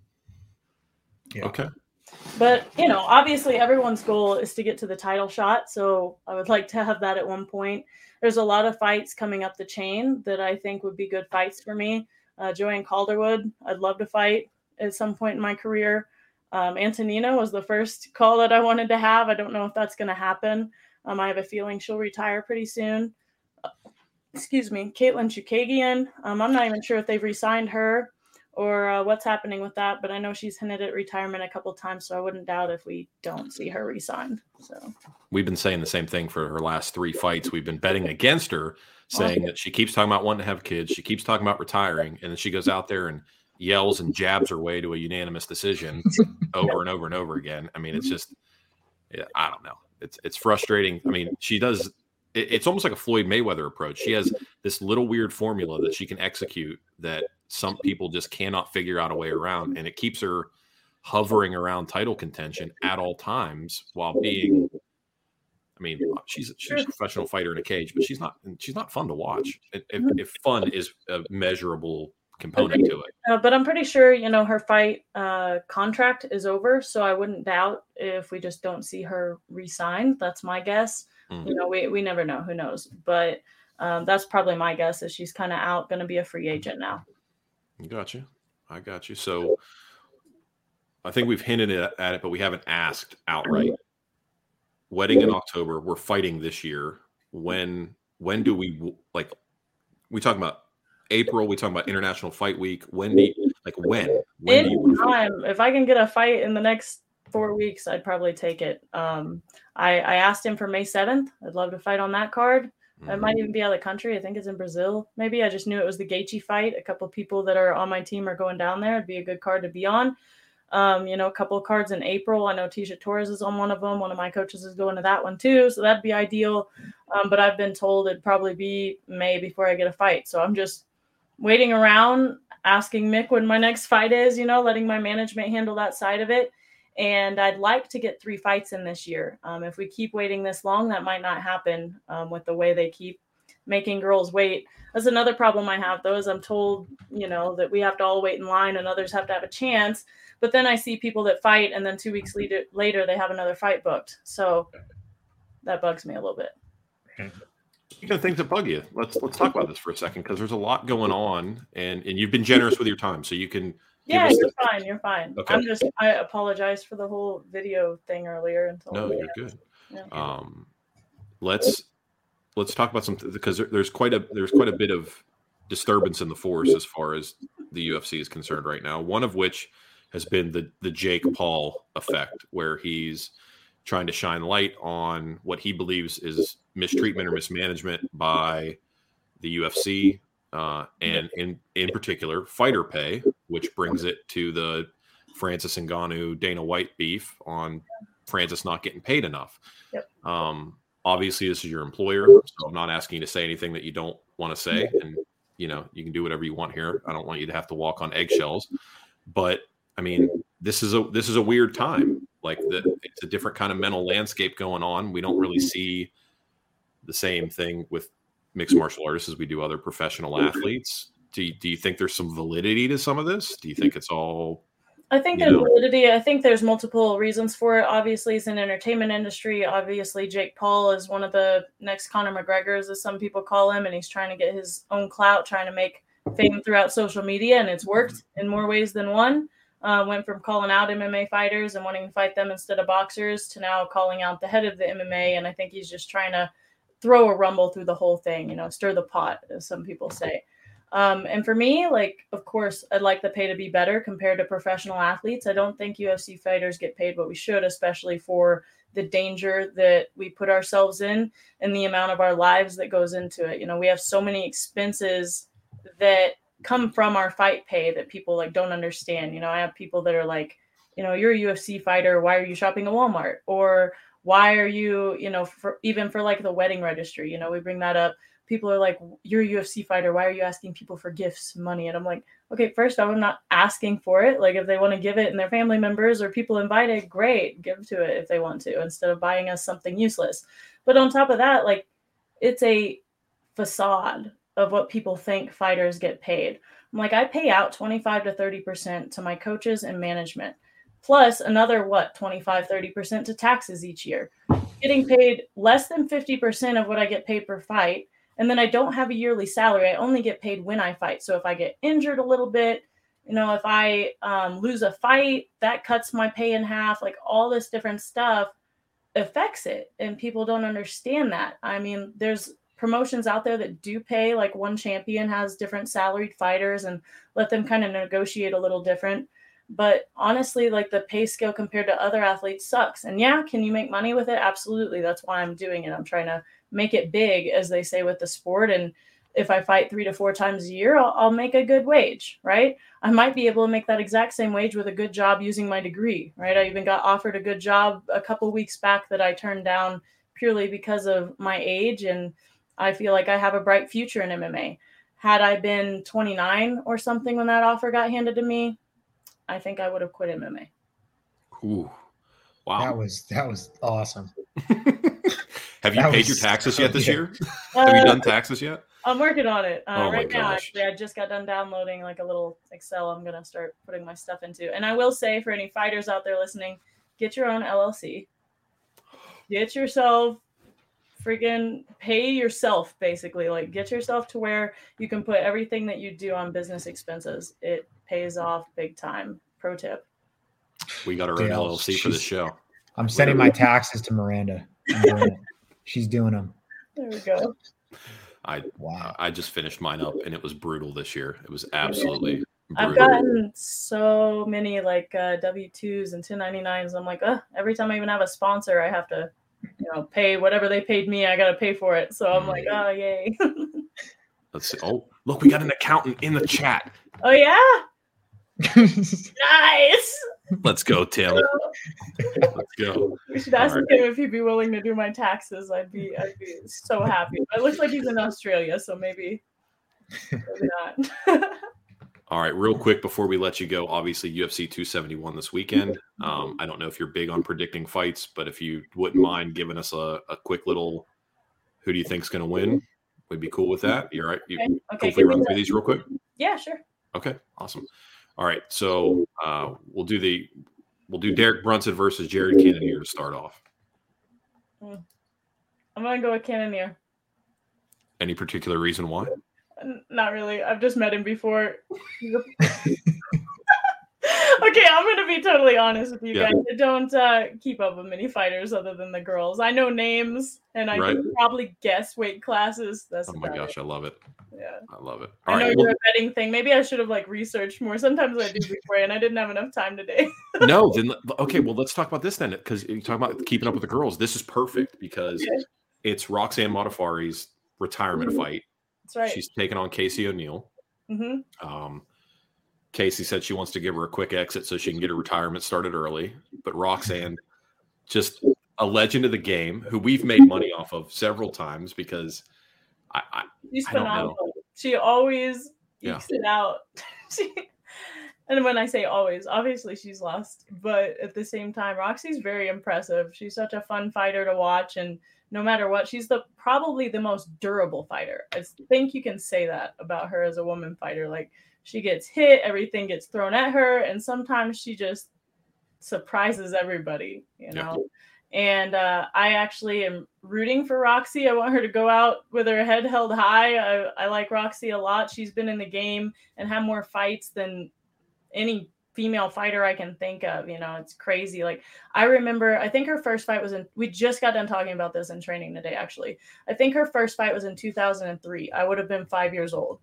D: Yeah.
B: Okay.
C: But you know, obviously everyone's goal is to get to the title shot. So I would like to have that at one point. There's a lot of fights coming up the chain that I think would be good fights for me. Uh, Joanne Calderwood, I'd love to fight at some point in my career. Um, Antonina was the first call that I wanted to have. I don't know if that's going to happen. Um, I have a feeling she'll retire pretty soon. Uh, excuse me, Katlyn Chookagian. Um, I'm not even sure if they've re-signed her. or uh, what's happening with that. But I know she's hinted at retirement a couple times, so I wouldn't doubt if we don't see her resign. So
B: we've been saying the same thing for her last three fights. We've been betting against her, saying that she keeps talking about wanting to have kids, she keeps talking about retiring, and then she goes out there and yells and jabs her way to a unanimous decision over and over and over again. I mean, it's just, yeah, I don't know. It's it's frustrating. I mean, she does. It, it's almost like a Floyd Mayweather approach. She has this little weird formula that she can execute that some people just cannot figure out a way around, and it keeps her hovering around title contention at all times while being I mean, she's she's a professional fighter in a cage, but she's not she's not fun to watch. If, if fun is a measurable component to it.
C: Uh, but I'm pretty sure you know her fight uh, contract is over, so I wouldn't doubt if we just don't see her resign. That's my guess. Mm-hmm. You know, we we never know. Who knows? But um, that's probably my guess. Is she's kind of out, going to be a free agent now.
B: Got you. I got you. So I think we've hinted at it, but we haven't asked outright. Wedding in October. We're fighting this year. When when do we like? We talk about April. We talk about International Fight Week. When do you, like when? when
C: time. If I can get a fight in the next four weeks, I'd probably take it. Um, I, I asked him for May seventh. I'd love to fight on that card. Mm-hmm. It might even be out of the country. I think it's in Brazil. Maybe I just knew it was the Gaethje fight. A couple people that are on my team are going down there. It'd be a good card to be on. Um, you know, a couple of cards in April. I know Tecia Torres is on one of them. One of my coaches is going to that one too, so that'd be ideal. Um, but I've been told it'd probably be May before I get a fight. So I'm just waiting around, asking Mick when my next fight is, you know, letting my management handle that side of it. And I'd like to get three fights in this year. Um, if we keep waiting this long, that might not happen um, with the way they keep making girls wait. That's another problem I have, though, is I'm told, you know, that we have to all wait in line and others have to have a chance. But then I see people that fight, and then two weeks later, later they have another fight booked. So that bugs me a little bit.
B: Speaking of things that bug you, let's let's talk about this for a second because there's a lot going on, and and you've been generous with your time, so you can.
C: Yeah, you're the... fine. You're fine. Okay. I'm just. I apologize for the whole video thing earlier. Until
B: no, you're good. Yeah. Um, let's let's talk about some because there's quite a there's quite a bit of disturbance in the force as far as the UFC is concerned right now. One of which has been the the Jake Paul effect, where he's trying to shine light on what he believes is mistreatment or mismanagement by the UFC, uh, and in in particular fighter pay, which brings it to the Francis Ngannou Dana White beef on Francis not getting paid enough.
C: Yep.
B: Um, obviously, this is your employer, so I'm not asking you to say anything that you don't want to say, and you know you can do whatever you want here. I don't want you to have to walk on eggshells, but I mean, this is a this is a weird time. Like the, it's a different kind of mental landscape going on. We don't really see the same thing with mixed martial artists as we do other professional athletes. Do you, do you think there's some validity to some of this? Do you think it's all?
C: I think there's validity. I think there's multiple reasons for it. Obviously, it's an entertainment industry. Obviously, Jake Paul is one of the next Conor McGregor's, as some people call him, and he's trying to get his own clout, trying to make fame throughout social media, and it's worked mm-hmm. in more ways than one. Uh, went from calling out MMA fighters and wanting to fight them instead of boxers to now calling out the head of the MMA. And I think he's just trying to throw a rumble through the whole thing, you know, stir the pot, as some people say. Um, and for me, like, of course, I'd like the pay to be better compared to professional athletes. I don't think UFC fighters get paid what we should, especially for the danger that we put ourselves in and the amount of our lives that goes into it. You know, we have so many expenses that come from our fight pay that people like don't understand. You know, I have people that are like, you know, you're a UFC fighter. Why are you shopping at Walmart? Or why are you, you know, for even for like the wedding registry, you know, we bring that up. People are like, you're a UFC fighter. Why are you asking people for gifts, money? And I'm like, okay, first I'm not asking for it. Like if they want to give it and their family members or people invited, great, give to it if they want to, instead of buying us something useless. But on top of that, like it's a facade of what people think fighters get paid. I'm like, I pay out 25 to 30% to my coaches and management, plus another what, 25, 30% to taxes each year. Getting paid less than 50% of what I get paid per fight. And then I don't have a yearly salary. I only get paid when I fight. So if I get injured a little bit, you know, if I um, lose a fight, that cuts my pay in half. Like all this different stuff affects it. And people don't understand that. I mean, there's promotions out there that do pay like one champion has different salaried fighters and let them kind of negotiate a little different. But honestly like the pay scale compared to other athletes sucks. And yeah can you make money with it? Absolutely. That's why i'm doing it. I'm trying to make it big as they say with the sport. And if i fight three to four times a year I'll, I'll make a good wage right? I might be able to make that exact same wage with a good job using my degree right? I even got offered a good job a couple weeks back that i turned down purely because of my age. And i feel like i have a bright future in mma had i been 29 or something when that offer got handed to me I think I would have quit MMA.
B: Ooh, wow.
D: That was that was awesome.
B: have you
D: That
B: paid
D: was
B: your taxes
D: so
B: yet this
D: good.
B: year? Have you
C: Uh,
B: done taxes yet?
C: I'm working on it. Uh,
B: Oh my
C: right now,
B: gosh.
C: actually, I just got done downloading like a little Excel I'm going to start putting my stuff into. And I will say for any fighters out there listening, get your own LLC. Get yourself freaking pay yourself basically. Like get yourself to where you can put everything that you do on business expenses. It pays off big time. Pro tip.
B: We got our own
D: Dale,
B: LLC for this
D: she's-
B: show.
D: I'm sending my taxes to Miranda. Doing. She's doing them.
C: There we go.
B: I
D: Wow.
B: I just finished mine up and it was brutal this year. It was absolutely
C: I've gotten so many like uh, W twos and 1099s. I'm like, uh, every time I even have a sponsor, I have to, you know, pay whatever they paid me. I got to pay for it. So I'm like, oh yay.
B: Let's see. Oh, look, we got an accountant in the chat.
C: oh yeah, nice.
B: Let's go, Taylor. Let's go.
C: We should ask
B: All
C: him if he'd be willing to do my taxes. I'd be, I'd be so happy. But it looks like he's in Australia, so maybe, maybe not.
B: All right, real quick before we let you go, obviously UFC 271 this weekend. Um, I don't know if you're big on predicting fights, but if you wouldn't mind giving us a, a quick little who do you think's going to win, we'd be cool with that. You're right. You
C: okay, okay.
B: we run through these real quick?
C: yeah, sure.
B: Okay, awesome. All right, so uh, we'll do the we'll do Derek Brunson versus Jared Cannonier to start off.
C: I'm gonna go with Cannonier.
B: Any particular reason why?
C: Not really. I've just met him before. Okay, I'm gonna be totally honest with you
B: Yeah.
C: guys. I don't uh, keep up with many fighters other than the girls. I know names and I
B: Right.
C: can probably guess weight classes. That's
B: Oh my gosh, I love it.
C: it. Yeah.
B: I love it. All
C: I know
B: right.
C: you're a betting thing. Maybe I should have like researched more. Sometimes I do before, and I didn't have enough time today.
B: no, then okay. Well, let's talk about this then, because you talk about keeping up with the girls. This is perfect because it's Roxanne Modafferi's retirement
C: Mhm.
B: fight.
C: That's right.
B: She's taking on Casey O'Neill.
C: hmm
B: Um, Casey said she wants to give her a quick exit so she can get her retirement started early. But Roxanne, just a legend of the game, who we've made money off of several times because I, I
C: She's
B: I don't know.
C: phenomenal. She always
B: Yeah.
C: ekes it out. she, and when I say always, obviously she's lost, but at the same time, Roxy's very impressive. She's such a fun fighter to watch, and no matter what, she's the probably the most durable fighter. I think you can say that about her as a woman fighter. Like she gets hit, everything gets thrown at her, and sometimes she just surprises everybody. You
B: Yeah.
C: know. And uh, I actually am rooting for Roxy. I want her to go out with her head held high. I, I like Roxy a lot. She's been in the game and had more fights than any female fighter I can think of. You know, it's crazy. Like I remember, I think her first fight was in. We just got done talking about this in training today. Actually, I think her first fight was in 2003. I would have been five years old,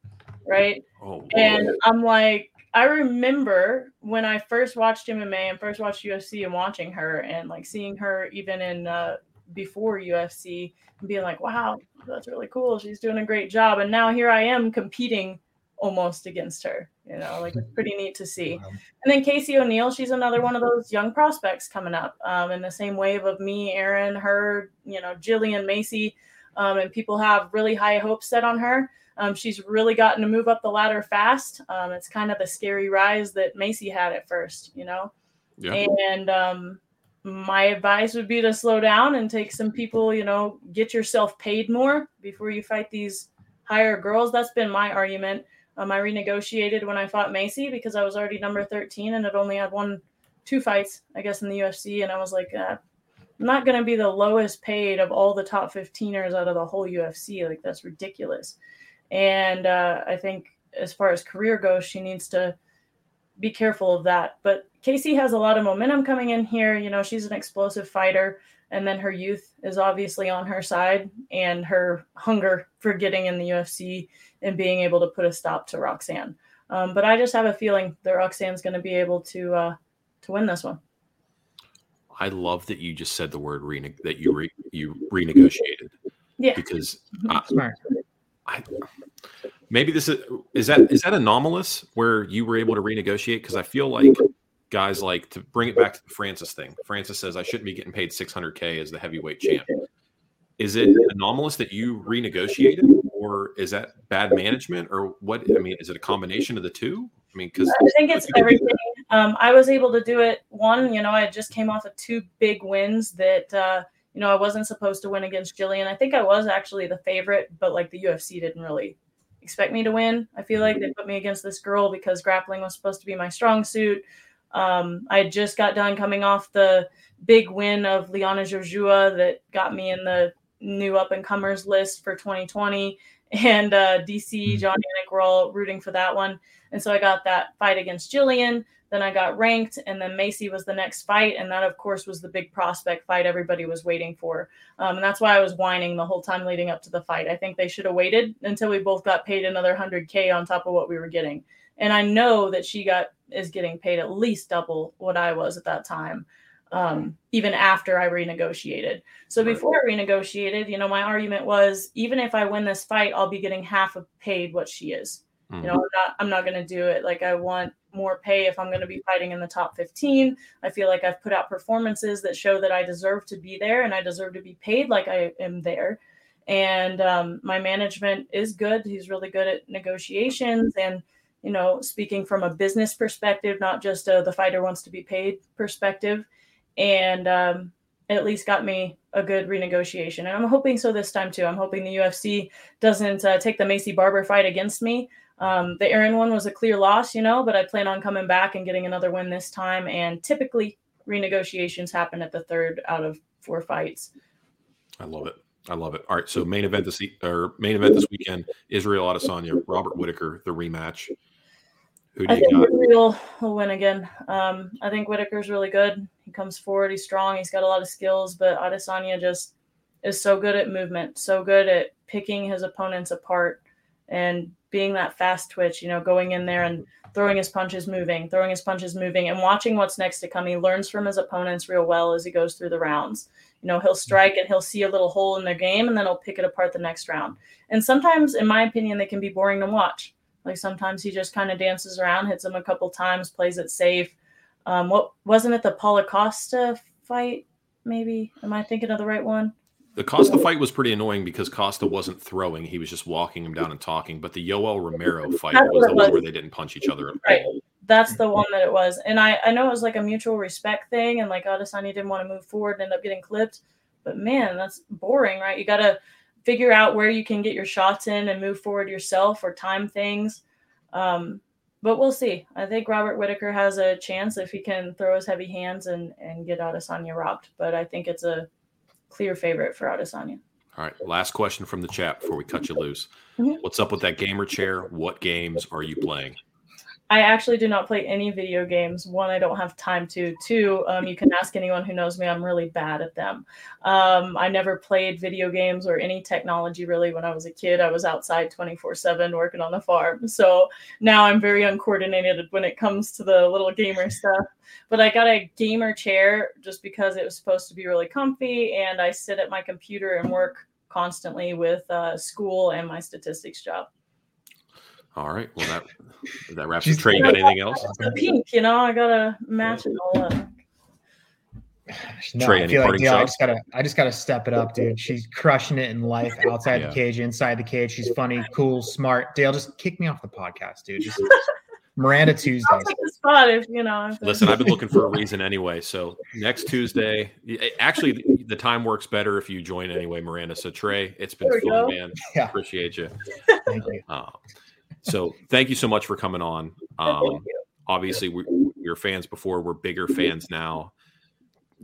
C: right?
B: oh
C: And I'm like, I remember when I first watched MMA and first watched UFC and watching her and like seeing her even in uh, before UFC and being like, wow, that's really cool. She's doing a great job. And now here I am competing almost against her. You know, like it's pretty neat to see.
D: Wow.
C: And then Casey O'Neill, she's another one of those young prospects coming up um, in the same wave of me, Erin, her, you know, Gillian Maycee. Um, and people have really high hopes set on her. Um, she's really gotten to move up the ladder fast. Um, it's kind of the scary rise that Maycee had at first, you know.
B: yeah.
C: And um, my advice would be to slow down and take some people, you know, get yourself paid more before you fight these higher girls. That's been my argument. Um, I renegotiated when I fought Maycee because I was already number 13 and had only had one, two fights, I guess, in the UFC. And I was like, uh, I'm not going to be the lowest paid of all the top 15ers out of the whole UFC. Like, that's ridiculous. And uh, I think as far as career goes, she needs to be careful of that. But Casey has a lot of momentum coming in here. You know, she's an explosive fighter. And then her youth is obviously on her side and her hunger for getting in the UFC and being able to put a stop to Roxanne. Um, but I just have a feeling that Roxanne's going to be able to uh, to win this one.
B: I love that you just said the word rene- that you re- you renegotiated.
C: Yeah,
B: because
D: I, Smart.
B: I, maybe this is is that is that anomalous where you were able to renegotiate? Because I feel like guys like to bring it back to the Francis thing. Francis says I shouldn't be getting paid 600k as the heavyweight champ. Is it anomalous that you renegotiated, or is that bad management, or what? I mean, is it a combination of the two? I mean, because
C: I think it's everything. Um, I was able to do it. One, you know, I just came off of two big wins that, uh, you know, I wasn't supposed to win against Gillian. I think I was actually the favorite, but like the UFC didn't really expect me to win. I feel like they put me against this girl because grappling was supposed to be my strong suit. Um, I just got done coming off the big win of Liana Jojua that got me in the new up and comers list for 2020. And uh, DC, Jon Anik were all rooting for that one. And so I got that fight against Gillian. Then I got ranked, and then Maycee was the next fight. And that, of course, was the big prospect fight everybody was waiting for. Um, and that's why I was whining the whole time leading up to the fight. I think they should have waited until we both got paid another 100K on top of what we were getting. And I know that she got is getting paid at least double what I was at that time, um, even after I renegotiated. So before I renegotiated, you know, my argument was even if I win this fight, I'll be getting half of paid what she is.
B: Mhm.
C: You know, I'm not I'm not gonna do it. Like I want more pay if I'm gonna be fighting in the top 15. I feel like I've put out performances that show that I deserve to be there and I deserve to be paid like I am there. And um, my management is good. He's really good at negotiations and you know, speaking from a business perspective, not just a, the fighter wants to be paid perspective, and um, at least got me a good renegotiation. And I'm hoping so this time too. I'm hoping the UFC doesn't uh, take the Maycee Barber fight against me. Um, the Erin one was a clear loss, you know, but I plan on coming back and getting another win this time. And typically, renegotiations happen at the third out of four fights.
B: I love it. I love it. All right, so main event this or main event this weekend: Israel Adesanya, Robert Whittaker, the rematch. Who do
C: I
B: you
C: think
B: got?
C: Israel will win again. Um, I think Whittaker's really good. He comes forward. He's strong. He's got a lot of skills, but Adesanya just is so good at movement, so good at picking his opponents apart and being that fast twitch, you know, going in there and throwing his punches moving, throwing his punches moving, and watching what's next to come. He learns from his opponents real well as he goes through the rounds. You know, he'll strike and he'll see a little hole in their game and then he'll pick it apart the next round. And sometimes, in my opinion, they can be boring to watch. Like sometimes he just kind of dances around, hits him a couple times, plays it safe. Um, what wasn't it the Paulo Costa fight? Maybe am I thinking of the right one?
B: The Costa fight was pretty annoying because Costa wasn't throwing; he was just walking him down and talking. But the Yoel Romero fight was the one where they didn't punch each other at
C: Right.
B: all.
C: That's the one that it was. And I, I know it was like a mutual respect thing, and like Adesanya didn't want to move forward and end up getting clipped. But man, that's boring, right? You got to figure out where you can get your shots in and move forward yourself or time things. Um, but we'll see. I think Robert Whittaker has a chance if he can throw his heavy hands and, and get Adesanya robbed. But I think it's a clear favorite for Adesanya.
B: All right, last question from the chat before we cut you loose.
C: Mhm.
B: What's up with that gamer chair? What games are you playing?
C: I actually do not play any video games. One, I don't have time to. Two, um, you can ask anyone who knows me. I'm really bad at them. Um, I never played video games or any technology really when I was a kid. I was outside 24 7 working on the farm. So now I'm very uncoordinated when it comes to the little gamer stuff. But I got a gamer chair just because it was supposed to be really comfy. And I sit at my computer and work constantly with uh, school and my statistics job.
B: All right, well that that wraps
D: She's-
B: it. Trey, you got anything else?
C: The pink, you know, I gotta match it all up.
D: No,
B: Trey,
D: I
B: any
D: feel like
B: parting
D: Dale, I
B: shots?
D: just gotta, I just gotta step it up, dude. She's crushing it in life, outside
B: Yeah.
D: the cage, inside the cage. She's funny, cool, smart. Dale, just kick me off the podcast, dude. Just Miranda
C: I'll take the spot if you know. if
B: Listen, I've been looking for a reason anyway. So next Tuesday, actually, the- the time works better if you join anyway, Miranda. So Trey, it's been
C: There
B: fun,
C: go.
B: man.
D: Yeah.
B: Appreciate you.
D: Thank you.
B: Um, so thank you so much for coming on. Um, obviously, we, we were fans before. We're bigger fans now.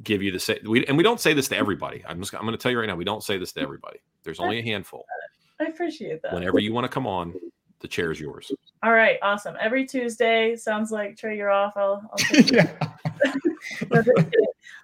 B: Give you the say, we, and we don't say this to everybody. I'm just I'm going to tell you right now. We don't say this to everybody. There's only a handful.
C: I appreciate that.
B: Whenever you want to come on, the chair is yours.
C: All right, awesome. Every Tuesday sounds like Trey, you're off. I'll, I'll take
D: yeah.
C: it.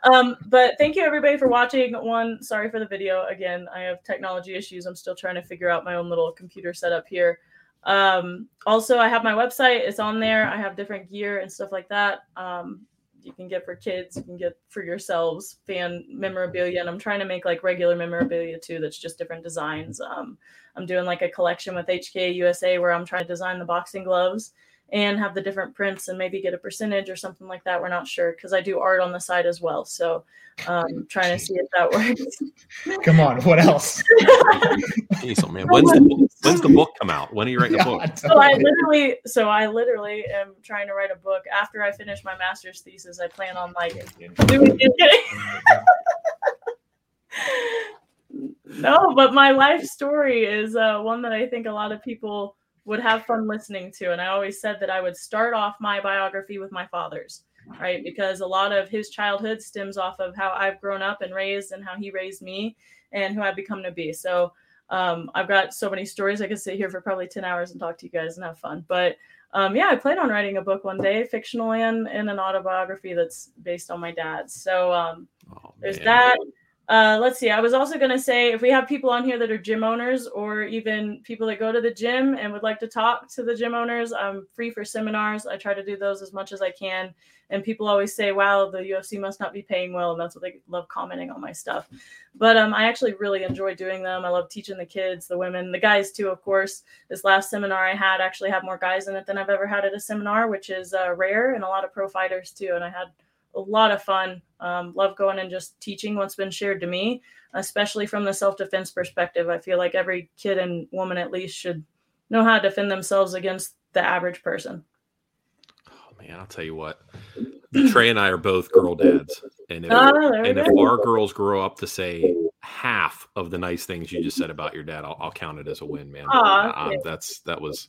C: Um, but thank you everybody for watching. One, sorry for the video. Again, I have technology issues. I'm still trying to figure out my own little computer setup here. Um, also, I have my website. It's on there. I have different gear and stuff like that. Um, you can get for kids, you can get for yourselves fan memorabilia, and I'm trying to make like regular memorabilia too. That's just different designs. Um, I'm doing like a collection with HK USA where I'm trying to design the boxing gloves and have the different prints and maybe get a percentage or something like that. We're not sure because I do art on the side as well. So um trying to see if that works.
D: Come on, what else?
B: Jeez, oh man, when's the, when's the book come out? When are you writing a book?
C: so I literally so I literally am trying to write a book after I finish my master's thesis. I plan on like doing no, but my life story is uh, one that I think a lot of people would have fun listening to. And I always said that I would start off my biography with my father's, right? Because a lot of his childhood stems off of how I've grown up and raised and how he raised me and who I've become to be. So um, I've got so many stories. I could sit here for probably 10 hours and talk to you guys and have fun. But um, yeah, I plan on writing a book one day, fictional and, and an autobiography that's based on my dad's. So um, oh, there's that. Uh, let's see. I was also going to say if we have people on here that are gym owners or even people that go to the gym and would like to talk to the gym owners, I'm free for seminars. I try to do those as much as I can. And people always say, wow, the UFC must not be paying well. And that's what they love commenting on my stuff. But um, I actually really enjoy doing them. I love teaching the kids, the women, the guys too, of course. This last seminar I had actually had more guys in it than I've ever had at a seminar, which is uh, rare and a lot of pro fighters too. And I had a lot of fun. Um, love going and just teaching what's been shared to me, especially from the self defense perspective. I feel like every kid and woman at least should know how to defend themselves against the average person.
B: Oh man, I'll tell you what. Trey and I are both girl dads, and if, oh, and if our girls grow up to say half of the nice things you just said about your dad, I'll, I'll count it as a win, man. uh, that's that was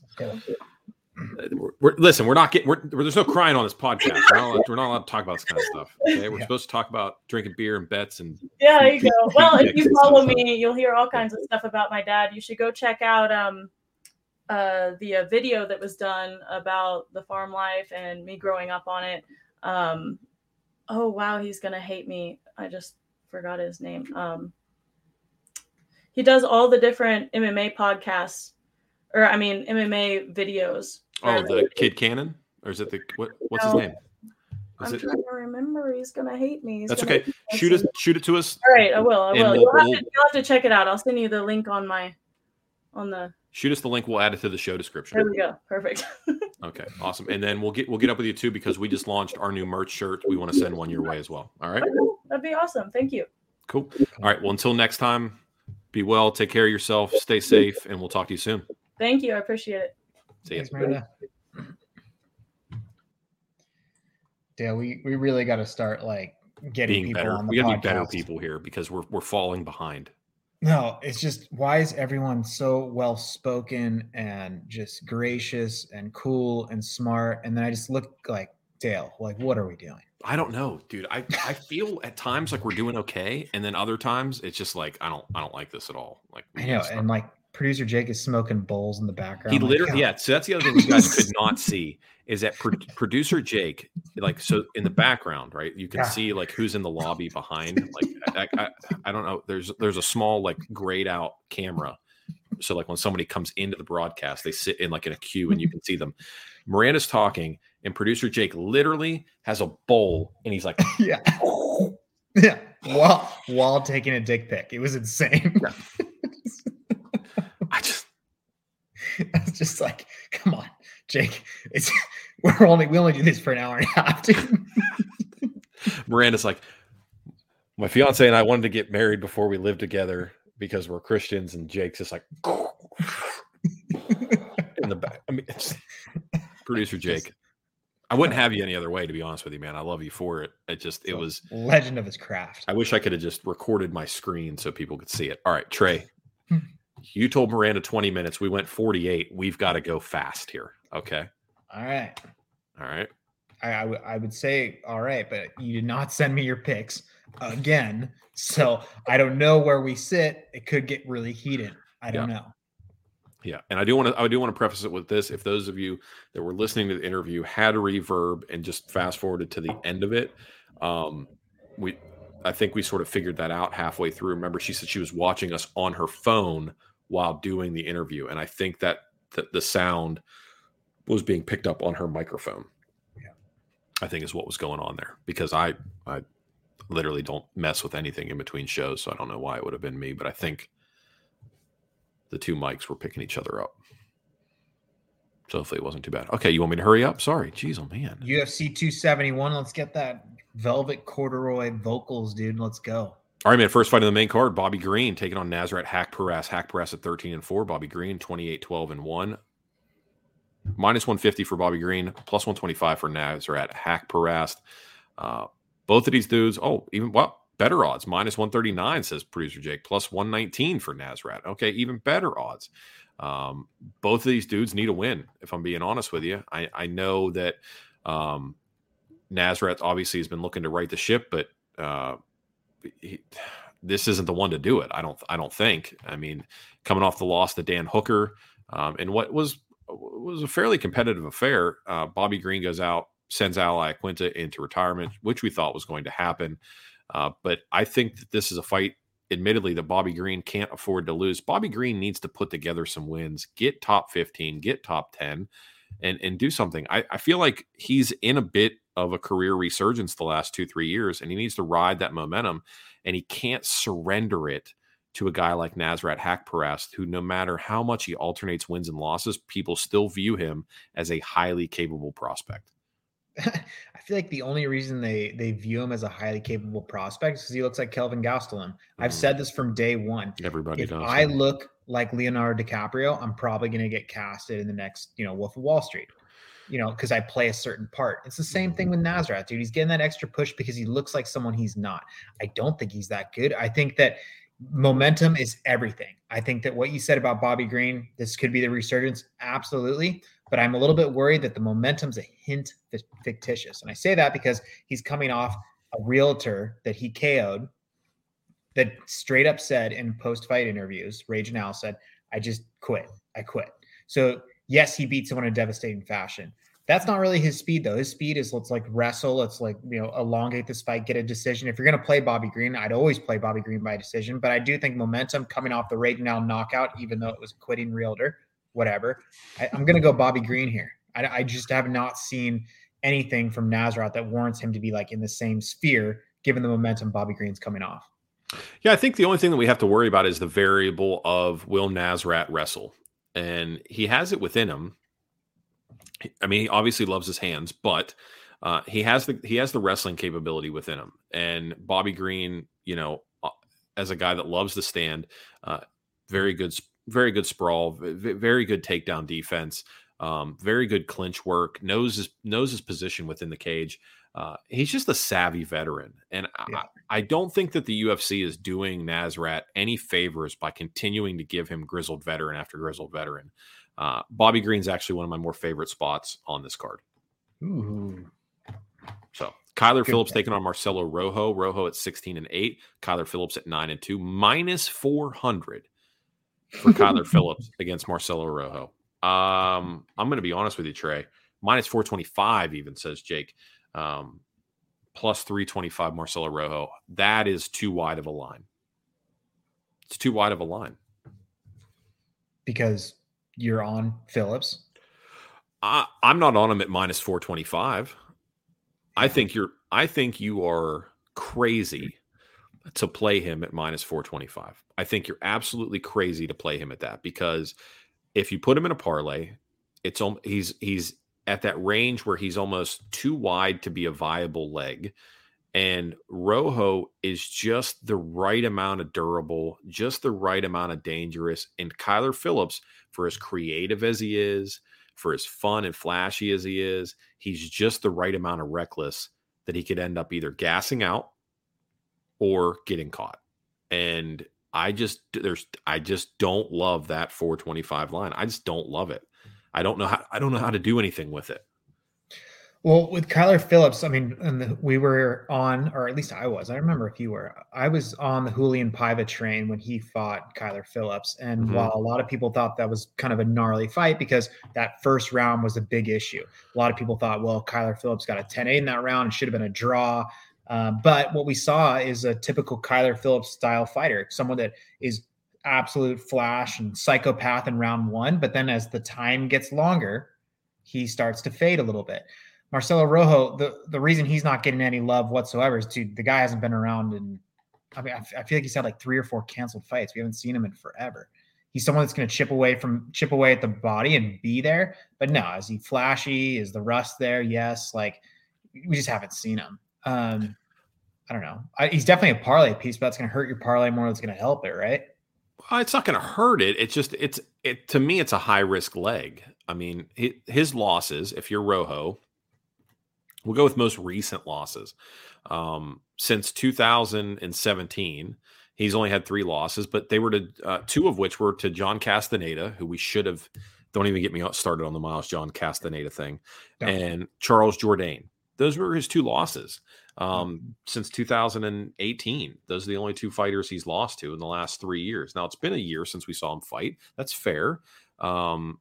B: we're, we're, listen, we're not getting. We're, there's no crying on this podcast. We're not, allowed, we're not allowed to talk about this kind of stuff. Okay, we're yeah. supposed to talk about drinking beer and bets and.
C: Yeah, there you go. Well, if you follow me, you'll hear all kinds of stuff about my dad. You should go check out um, uh, the uh, video that was done about the farm life and me growing up on it. Um, oh wow, he's gonna hate me. I just forgot his name. Um, he does all the different MMA podcasts or I mean MMA videos.
B: Oh, the Kid Cannon, or is it the what? What's no. his name?
C: Is I'm it... trying to remember. He's gonna hate me. He's
B: That's okay. Shoot us. Shoot it to us.
C: All right, I will. I will. We'll, you'll, have to, you'll, have to, check it out. I'll send you the link on my on the.
B: Shoot us the link. We'll add it to the show description.
C: There we go. Perfect.
B: okay, awesome. And then we'll get we'll get up with you too because we just launched our new merch shirt. We want to send one your way as well. All right.
C: That'd be awesome. Thank you.
B: Cool. All right. Well, until next time, be well. Take care of yourself. Stay safe, and we'll talk to you soon.
C: Thank you. I appreciate it.
B: See you. Thanks,
D: Yeah, we, we really got to start like getting Being people
B: better.
D: on the
B: We got
D: to
B: be better people here because we're we're falling behind.
D: No, it's just why is everyone so well spoken and just gracious and cool and smart? And then I just look like Dale, like what are we doing?
B: I don't know, dude. I, I feel at times like we're doing okay, and then other times it's just like I don't I don't like this at all. Like
D: I know, and like producer Jake is smoking bowls in the background.
B: He literally, yeah. So that's the other thing you guys could not see is that pro- producer Jake, like, so in the background, right? You can yeah. see like who's in the lobby behind. Like, I, I, I, don't know. There's there's a small like grayed out camera. So like when somebody comes into the broadcast, they sit in like in a queue and you can see them. Miranda's talking, and producer Jake literally has a bowl, and he's like,
D: yeah, yeah, while while taking a dick pic. It was insane. Yeah. I was just like, come on, Jake. It's we're only we only do this for an hour and a half.
B: Miranda's like, my fiance and I wanted to get married before we lived together because we're Christians, and Jake's just like in the back. I mean, producer Jake. I wouldn't have you any other way, to be honest with you, man. I love you for it. It just, it was
D: legend of his craft.
B: I wish I could have just recorded my screen so people could see it. All right, Trey, you told Miranda 20 minutes. We went 48. We've got to go fast here. Okay.
D: All right.
B: All right.
D: I, I, w- I would say, all right, but you did not send me your picks again. So I don't know where we sit. It could get really heated. I don't yeah. know.
B: Yeah, and I do want to I do want to preface it with this. If those of you that were listening to the interview had a reverb and just fast forwarded to the end of it, um, we I think we sort of figured that out halfway through. Remember, she said she was watching us on her phone while doing the interview, and I think that the, the sound was being picked up on her microphone.
D: Yeah.
B: I think is what was going on there because I I literally don't mess with anything in between shows, so I don't know why it would have been me, but I think the two mics were picking each other up. So hopefully it wasn't too bad. Okay, you want me to hurry up? Sorry. Jeez, oh man.
D: UFC 271. Let's get that velvet corduroy vocals, dude. Let's go.
B: All right, man. First fight in the main card, Bobby Green taking on Nasrat Haqparast. Haqparast at 13 and 4. Bobby Green, 28, 12 and 1. Minus 150 for Bobby Green, plus 125 for Nasrat Haqparast. Uh, both of these dudes, oh, even well, better odds. Minus 139, says producer Jake, plus 119 for Nasrat. Okay, even better odds. Um, both of these dudes need a win, if I'm being honest with you. I, I know that um, Nasrat obviously has been looking to right the ship, but uh, he, this isn't the one to do it. I don't. I don't think. I mean, coming off the loss to Dan Hooker, um, and what was was a fairly competitive affair. Uh, Bobby Green goes out, sends Ally Iaquinta into retirement, which we thought was going to happen. Uh, but I think that this is a fight admittedly that Bobby Green can't afford to lose. Bobby Green needs to put together some wins, get top 15, get top 10, and and do something. I, I feel like he's in a bit of a career resurgence the last two, three years, and he needs to ride that momentum, and he can't surrender it to a guy like Nasrat Haqparast, who no matter how much he alternates wins and losses, people still view him as a highly capable prospect.
D: I feel like the only reason they they view him as a highly capable prospect is because he looks like Kelvin Gastelum. Mm-hmm. I've said this from day one.
B: Everybody
D: if
B: does.
D: I look like Leonardo DiCaprio, I'm probably going to get casted in the next, you know, Wolf of Wall Street. You know, because I play a certain part. It's the same thing mm-hmm. with Nasrat, dude. He's getting that extra push because he looks like someone he's not. I don't think he's that good. I think that momentum is everything. I think that what you said about Bobby Green, this could be the resurgence, absolutely. But I'm a little bit worried that the momentum's a hint fictitious. And I say that because he's coming off a realtor that he KO'd that straight up said in post fight interviews, Ragin' Al said, I just quit. I quit. So, yes, he beat someone in a devastating fashion. That's not really his speed, though. His speed is let's like wrestle, let's like, you know, elongate this fight, get a decision. If you're going to play Bobby Green, I'd always play Bobby Green by decision. But I do think momentum coming off the Al knockout, even though it was a quitting realtor, whatever. I, am going to go Bobby Green here. I, I, just have not seen anything from Nasrat that warrants him to be like in the same sphere, given the momentum Bobby Green's coming off.
B: Yeah, I think the only thing that we have to worry about is the variable of will Nasrat wrestle, and he has it within him. I mean, he obviously loves his hands, but uh, he has the he has the wrestling capability within him. And Bobby Green, you know, uh, as a guy that loves the stand, uh, very good very good sprawl, very good takedown defense, um, very good clinch work, knows his knows his position within the cage. Uh, he's just a savvy veteran, and yeah. I, I, don't think that the UFC is doing Nasrat any favors by continuing to give him grizzled veteran after grizzled veteran. Uh, Bobby Green's actually one of my more favorite spots on this card.
D: Ooh.
B: So Kyler Good Phillips taking on Marcelo Rojo. Rojo at 16 and 8. Kyler Phillips at 9 and 2. Minus 400 for Kyler Phillips against Marcelo Rojo. Um, I'm going to be honest with you, Trey. Minus 425, even says Jake. Um, plus 325 Marcelo Rojo. That is too wide of a line. It's too wide of a line.
D: Because you're on Phillips?
B: I, I'm not on him at minus 425. I think you're I think you are crazy to play him at minus 425. I think you're absolutely crazy to play him at that because if you put him in a parlay, it's he's he's at that range where he's almost too wide to be a viable leg. And Rojo is just the right amount of durable, just the right amount of dangerous. And Kyler Phillips, for as creative as he is, for as fun and flashy as he is, he's just the right amount of reckless that he could end up either gassing out or getting caught. And I just there's I just don't love that 425 line. I just don't love it. I don't know how I don't know how to do anything with it.
D: Well, with Kyler Phillips, I mean, the, we were on, or at least I was. I remember if you were. I was on the Raulian Paiva train when he fought Kyler Phillips, and mm-hmm. while a lot of people thought that was kind of a gnarly fight because that first round was a big issue, a lot of people thought, well, Kyler Phillips got a 10-8 in that round. It should have been a draw Uh, but what we saw is a typical Kyler Phillips style fighter, someone that is absolute flash and psychopath in round one. But then as the time gets longer, he starts to fade a little bit. Marcelo Rojo, the, the reason he's not getting any love whatsoever is dude, the guy hasn't been around in, I mean, I, I feel like he's had like three or four canceled fights. We haven't seen him in forever. He's someone that's going to chip away from chip away at the body and be there. But no, is he flashy? Is the rust there? Yes. Like we just haven't seen him. Um, I don't know. I, he's definitely a parlay piece, but that's going to hurt your parlay more. That's going to help it, right?
B: Well, it's not going to hurt it. It's just it's it to me. It's a high risk leg. I mean, his losses. If you're Rojo, we'll go with most recent losses. Um, since 2017, he's only had three losses, but they were to uh, two of which were to John Castaneda, who we should have. Don't even get me started on the Miles John Castaneda thing, Don't. and Charles Jourdain. Those were his two losses um, mm-hmm. since 2018. Those are the only two fighters he's lost to in the last three years. Now it's been a year since we saw him fight. That's fair. Um,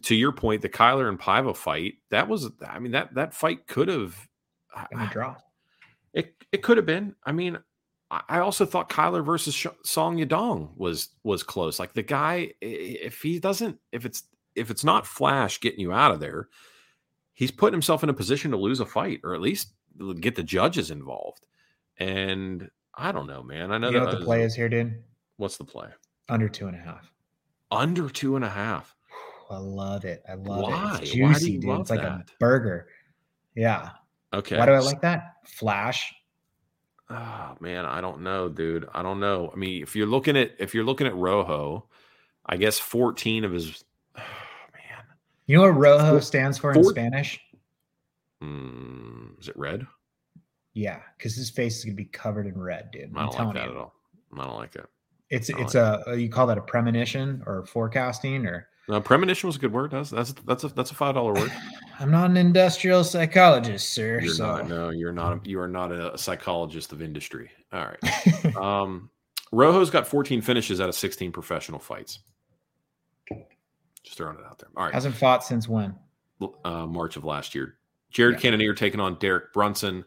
B: to your point, the Kyler and Paiva fight, that was, I mean, that that fight could have
D: been a draw.
B: It it could have been. I mean, I also thought Kyler versus Song Yadong was was close. Like the guy, if he doesn't, if it's if it's not Flash getting you out of there, he's putting himself in a position to lose a fight or at least get the judges involved. And I don't know, man. I know,
D: you know what the play is here, dude.
B: What's the play?
D: Under two and a half.
B: Under two and a half.
D: I love it. I love Why? it. It's juicy, dude. It's like that? a burger. Yeah.
B: Okay.
D: Why do I like that? Flash.
B: Oh man, I don't know, dude. I don't know. I mean, if you're looking at if you're looking at Rojo, I guess 14 of his.
D: You know what Rojo stands for in Spanish?
B: Mm, is it red?
D: Yeah, because his face is gonna be covered in red, dude.
B: I don't like that you. at all. I don't like it.
D: It's it's like a it. you call that a premonition or forecasting or
B: no, premonition was a good word. That's that's that's a that's a five dollar word.
D: I'm not an industrial psychologist, sir.
B: You're
D: so.
B: not. No, you're not. You are not a psychologist of industry. All right. um, Rojo's got 14 finishes out of 16 professional fights. Just throwing it out there. All right.
D: Hasn't fought since when?
B: Uh, March of last year. Jared yeah. Cannonier taking on Derek Brunson.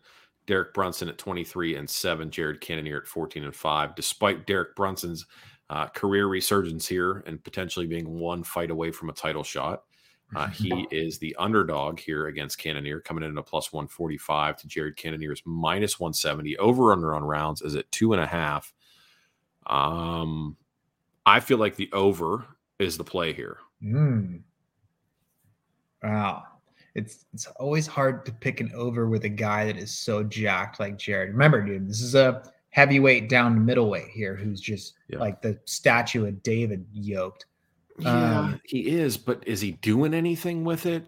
B: Derek Brunson at 23 and 7, Jared Cannonier at 14 and 5. Despite Derek Brunson's uh, career resurgence here and potentially being one fight away from a title shot, uh, he is the underdog here against Cannonier, coming in at a plus 145 to Jared Cannonier's minus 170. Over under on rounds is at two and a half. Um, I feel like the over is the play here.
D: Mm. Wow it's it's always hard to pick an over with a guy that is so jacked like Jared. Remember, dude, this is a heavyweight down to middleweight here who's just yeah. like the statue of David yoked.
B: Yeah, um, he is, but is he doing anything with it?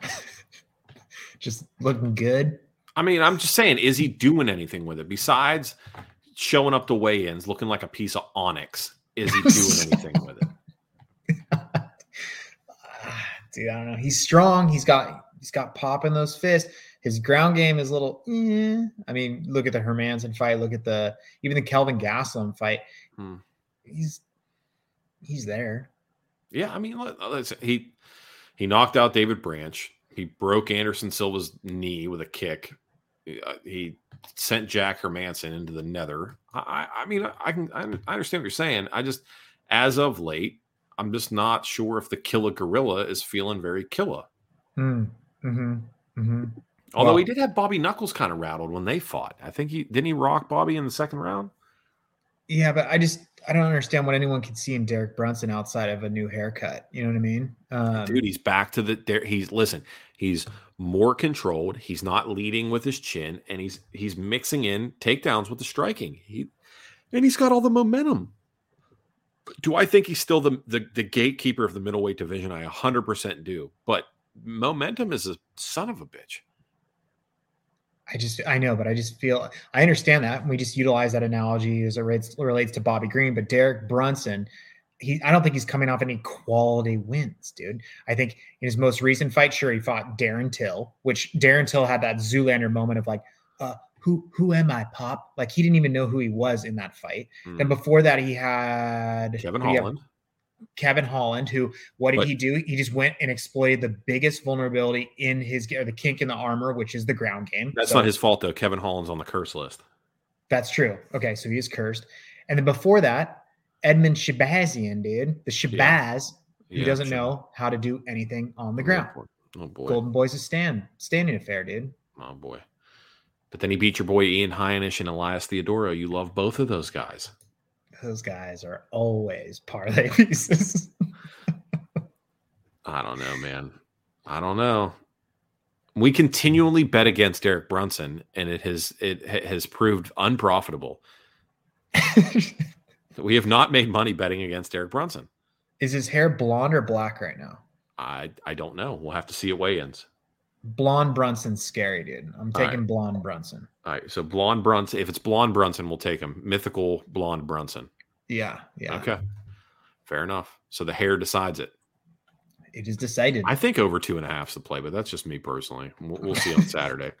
D: just looking good.
B: I mean, I'm just saying, is he doing anything with it besides showing up to weigh-ins looking like a piece of onyx? Is he doing anything with it?
D: Dude. I don't know. He's strong. He's got he's got pop in those fists. His ground game is a little. Eh. I mean, look at the Hermansson fight. Look at the even the Kelvin Gastelum fight. Hmm. He's he's there.
B: Yeah, I mean, he he knocked out David Branch. He broke Anderson Silva's knee with a kick. Uh, he sent Jack Hermansson into the nether. I, I mean, I can I understand what you're saying. I just, as of late, I'm just not sure if the Killa Gorilla is feeling very Killa.
D: Mm, mm-hmm, mm-hmm.
B: Although well, he did have Bobby Knuckles kind of rattled when they fought. I think he didn't he rock Bobby in the second round.
D: Yeah, but I just I don't understand what anyone can see in Derek Brunson outside of a new haircut. You know what I mean?
B: Um, Dude, he's back to the. He's listen. He's more controlled. He's not leading with his chin, and he's he's mixing in takedowns with the striking. He and he's got all the momentum do I think he's still the, the, the gatekeeper of the middleweight division? I 100% do. But momentum is a son of a bitch.
D: I just I know, but I just feel I understand that. We just utilize that analogy as it relates, relates to Bobby Green, but Derek Brunson, he I don't think he's coming off any quality wins, dude. I think in his most recent fight, sure, he fought Darren Till, which Darren Till had that Zoolander moment of like, uh, who who am I, Pop? Like he didn't even know who he was in that fight. Mm. Then before that, he had
B: Kevin Holland.
D: Kevin Holland, who what did
B: But-
D: he do? He just went and exploited the biggest vulnerability in his or the kink in the armor, which is the ground game.
B: That's
D: So-
B: not his fault though. Kevin Holland's on the curse list.
D: That's true. Okay, so he is cursed. And then before that, Edmen Shahbazyan, dude, the Shabazz, who
B: Yeah,
D: doesn't
B: sure.
D: know how to do anything on the
B: Oh,
D: ground.
B: Oh boy.
D: Golden Boys is stand standing affair, dude.
B: Oh boy. But then he beat your boy Ian Heinisch and Elias Theodorou. You love both of those guys.
D: Those guys are always parlay pieces.
B: I don't know, man. I don't know. We continually bet against Derek Brunson, and it has it has proved unprofitable. We have not made money betting against Derek Brunson.
D: is his hair blonde or black right now?
B: I I don't know. We'll have to see at weigh-ins.
D: Blonde Brunson's scary, dude. I'm
B: All right.
D: taking blonde Brunson.
B: All right. So blonde Brunson. If it's blonde Brunson, we'll take him. Mythical blonde Brunson.
D: Yeah, yeah.
B: Okay. Fair enough. So the hair decides it.
D: It is decided.
B: I think over two and a half is the play, but that's just me personally. We'll, we'll see on Saturday.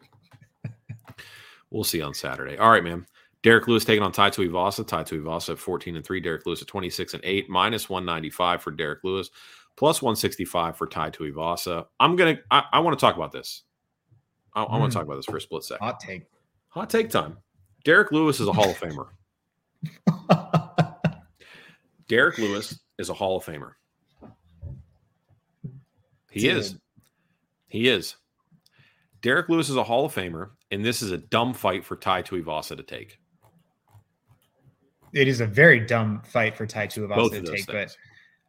B: we'll see on Saturday. All right, man. Derek Lewis taking on Tai Tuivasa. Tai Tuivasa at 14 and 3. Derek Lewis at 26 and 8. Minus 195 for Derek Lewis. Plus 165 for Taito Tuivasa. I'm going to, I want to talk about this. I, I want
D: Hmm.
B: to talk about this for a split second.
D: Hot take.
B: Hot take time. Derrick Lewis is a Hall of Famer. Derrick Lewis is a Hall of Famer. He
D: Dude.
B: is. He is. Derrick Lewis is a Hall of Famer, and this is a dumb fight for Tai Tuivasa to take.
D: it is a very dumb fight for Tai Tuivasa to
B: those
D: take, but
B: things.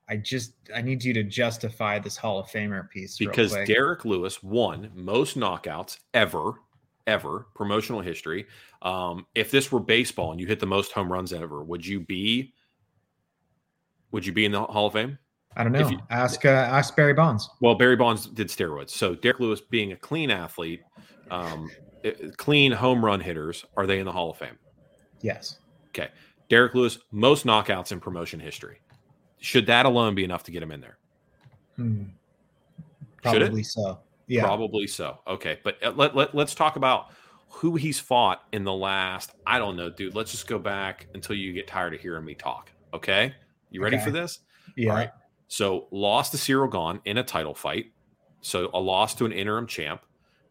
D: I just I need you to justify this Hall of Famer piece
B: Because. Derrick Lewis won most knockouts ever, ever, promotional history. Um, if this were baseball and you hit the most home runs ever, would you be would you be in the Hall of Fame?
D: I don't
B: if
D: know.
B: you-
D: ask uh, ask Barry Bonds.
B: Well, Barry Bonds did steroids. So Derrick Lewis, being a clean athlete, um, eh, clean home run hitters, are they in the Hall of Fame?
D: Yes.
B: Okay. Derrick Lewis, most knockouts in promotion history. Should that alone be enough to get him in there?
D: Hmm. Probably so. Yeah.
B: Probably so. Okay. But uh, let, let, let's talk about who he's fought in the last, I don't know, dude. Let's just go back until you get tired of hearing me talk. Okay. You ready
D: Okay.
B: for this?
D: Yeah.
B: All right. So lost to Ciryl Gane in a title fight. So a loss to an interim champ.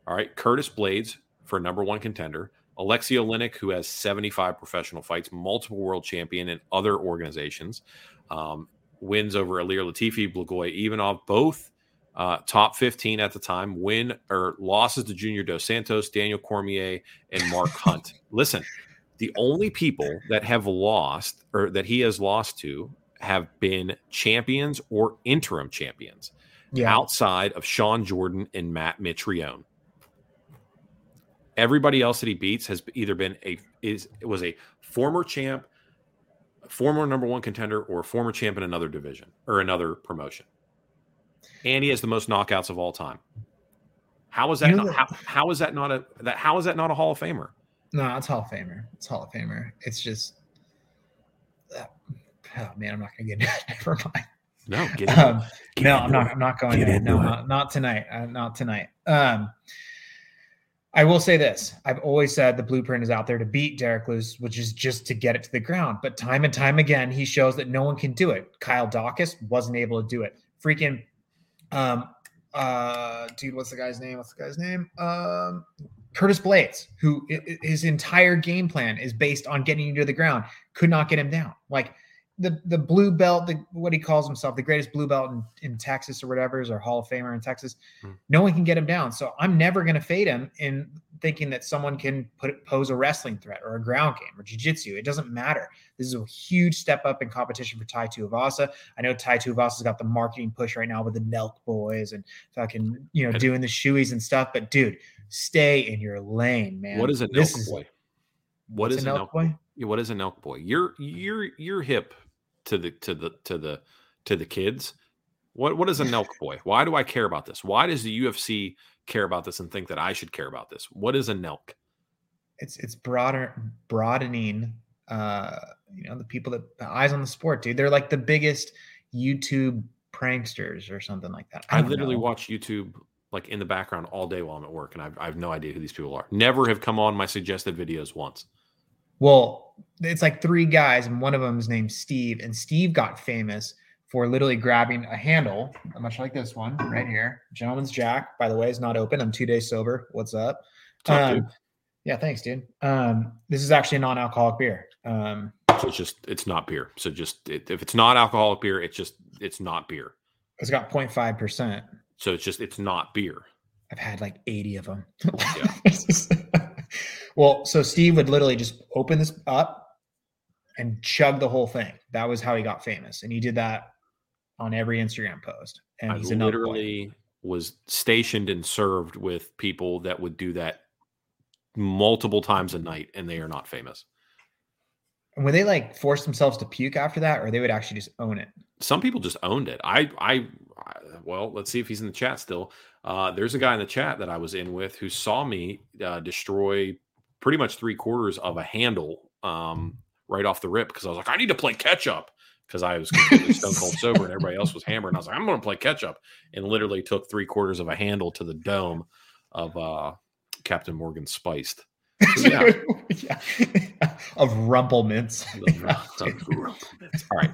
B: All right. Curtis Blaydes for number one contender. Aleksei Oleinik, who has 75 professional fights, multiple world champion in other organizations. Um, wins over Ilir Latifi, Blagoy Ivanov, both uh, top 15 at the time. Win or losses to Junior Dos Santos, Daniel Cormier, and Mark Hunt. Listen, the only people that have lost or that he has lost to have been champions or interim champions
D: Yeah.
B: outside of Sean Jordan and Matt Mitrione. Everybody else that he beats has either been a is was a former champ, former number one contender, or former champ in another division or another promotion. And he has the most knockouts of all time. How is that?
D: You know
B: not, how, how is that not a that? How is that not a Hall of Famer?
D: No, it's Hall of Famer. It's Hall of Famer. It's just. uh, oh man, I'm not gonna get into it. Never mind.
B: No, get
D: Um. No, I'm not. I'm not going
B: Get
D: there. No, not, not tonight. Uh, not tonight. Um, I will say this: I've always said the blueprint is out there to beat Derrick Lewis, which is just to get it to the ground. But time and time again, he shows that no one can do it. Kyle Dawkins wasn't able to do it. Freaking, um, uh, dude, what's the guy's name? What's the guy's name? Um, Curtis Blaydes, who his entire game plan is based on getting you to the ground, could not get him down. Like the the blue belt, the what he calls himself, the greatest blue belt in, in Texas or whatever, is our Hall of Famer in Texas.
B: Hmm.
D: No one can get him down. So I'm never going to fade him in thinking that someone can put pose a wrestling threat or a ground game or jiu-jitsu. It doesn't matter. This is a huge step up in competition for Tai Tuivasa. I know Tai Tuivasa's got the marketing push right now with the Nelk boys and fucking you know
B: And-
D: doing the shoeies and stuff. But dude, stay in your lane, man.
B: What is a
D: This
B: boy? What
D: what's
B: is
D: a Nelk
B: Nelk
D: boy?
B: Yeah, what is an elk boy? You're you're you're hip to the to the to the to the kids. What what is a elk boy? Why do I care about this? Why does the UFC care about this and think that I should care about this? What is a nelk?
D: it's it's broader broadening uh you know the people that the eyes on the sport dude they're like the biggest youtube pranksters or something like that
B: I,
D: don't
B: literally
D: know.
B: watch YouTube like in the background all day while I'm at work, and I've, I have no idea who these people are. Never have come on my suggested videos once.
D: Well it's like three guys and one of them is named steve and steve got famous for literally grabbing a handle, much like this one right here. Gentleman's Jack, by the way, is not open. I'm two days sober. What's up? Um, yeah, thanks, dude. Um, this is actually a non-alcoholic beer. Um,
B: So it's just it's not beer. So just it, if it's not alcoholic beer, it's just it's not beer.
D: it's got 0.5 percent.
B: So it's just it's not beer.
D: I've had like 80 of them.
B: Yeah.
D: well, so Steve would literally just open this up and chug the whole thing. That was how he got famous. And he did that on every Instagram post. And
B: I
D: he's literally
B: was stationed and served with people that would do that multiple times a night, and they are not famous.
D: And would they like force themselves to puke after that, or they would actually just own it?
B: Some people just owned it. I, I, I well, let's see if he's in the chat still. Uh, there's a guy in the chat that I was in with who saw me uh, destroy pretty much three quarters of a handle um, right off the rip because I was like, I need to play catch up because I was completely stone cold sober and everybody else was hammered. And I was like, I'm going to play catch up, and literally took three quarters of a handle to the dome of uh, Captain Morgan Spiced. Yeah.
D: yeah. of rumplements.
B: All right.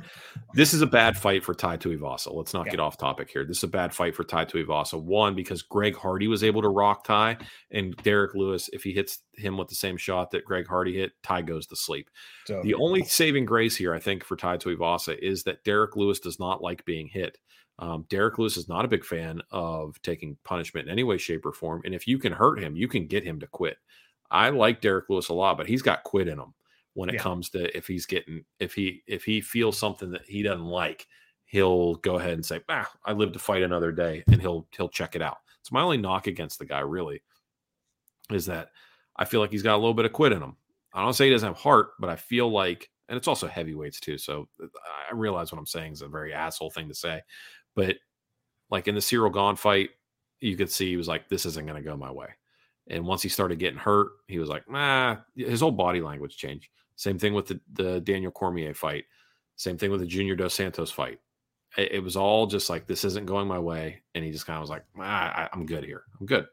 B: This is a bad fight for Tai Tuivasa. Let's not
D: Yeah.
B: get off topic here. This is a bad fight for Tai Tuivasa. One, because Greg Hardy was able to rock Tai, and Derrick Lewis, if he hits him with the same shot that Greg Hardy hit, Tai goes to sleep.
D: So
B: The only saving grace here, I think, for Tai Tuivasa is that Derrick Lewis does not like being hit. Um, Derrick Lewis is not a big fan of taking punishment in any way, shape, or form. And if you can hurt him, you can get him to quit. I like Derrick Lewis a lot, but he's got quit in him when it
D: Yeah.
B: comes to if he's getting if he if he feels something that he doesn't like, he'll go ahead and say, "Ah, I live to fight another day," and he'll he'll check it out. It's my only knock against the guy, really, is that I feel like he's got a little bit of quit in him. I don't say he doesn't have heart, but I feel like, and it's also heavyweights too. So I realize what I'm saying is a very asshole thing to say, but like in the Ciryl Gane fight, you could see he was like, "This isn't going to go my way." And once he started getting hurt, he was like, "Nah." His whole body language changed. Same thing with the, the Daniel Cormier fight. Same thing with the Junior Dos Santos fight. It, it was all just like, "This isn't going my way," and he just kind of was like, I, "I'm good here. I'm good."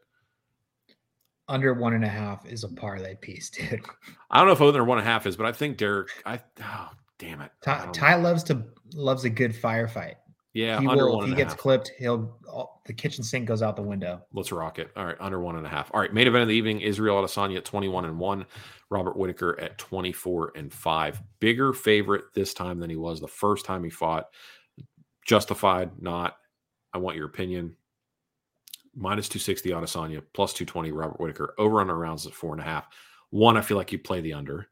D: under one and a half is a parlay piece, dude.
B: I don't know if over one and a half is, but I think Derrick. I oh damn it. Tai,
D: Tai loves to loves a good firefight.
B: Yeah,
D: he
B: under
D: will
B: one
D: if he gets
B: half.
D: clipped, he'll all, the kitchen sink goes out the window.
B: Let's rock it. All right, under one and a half. All right, main event of the evening: Israel Adesanya at twenty-one and one, Robert Whittaker at twenty-four and five. Bigger favorite this time than he was the first time he fought. Justified, not. I want your opinion. Minus two sixty Adesanya, plus two twenty Robert Whittaker. Over under rounds at four and a half. One, I feel like you play the under.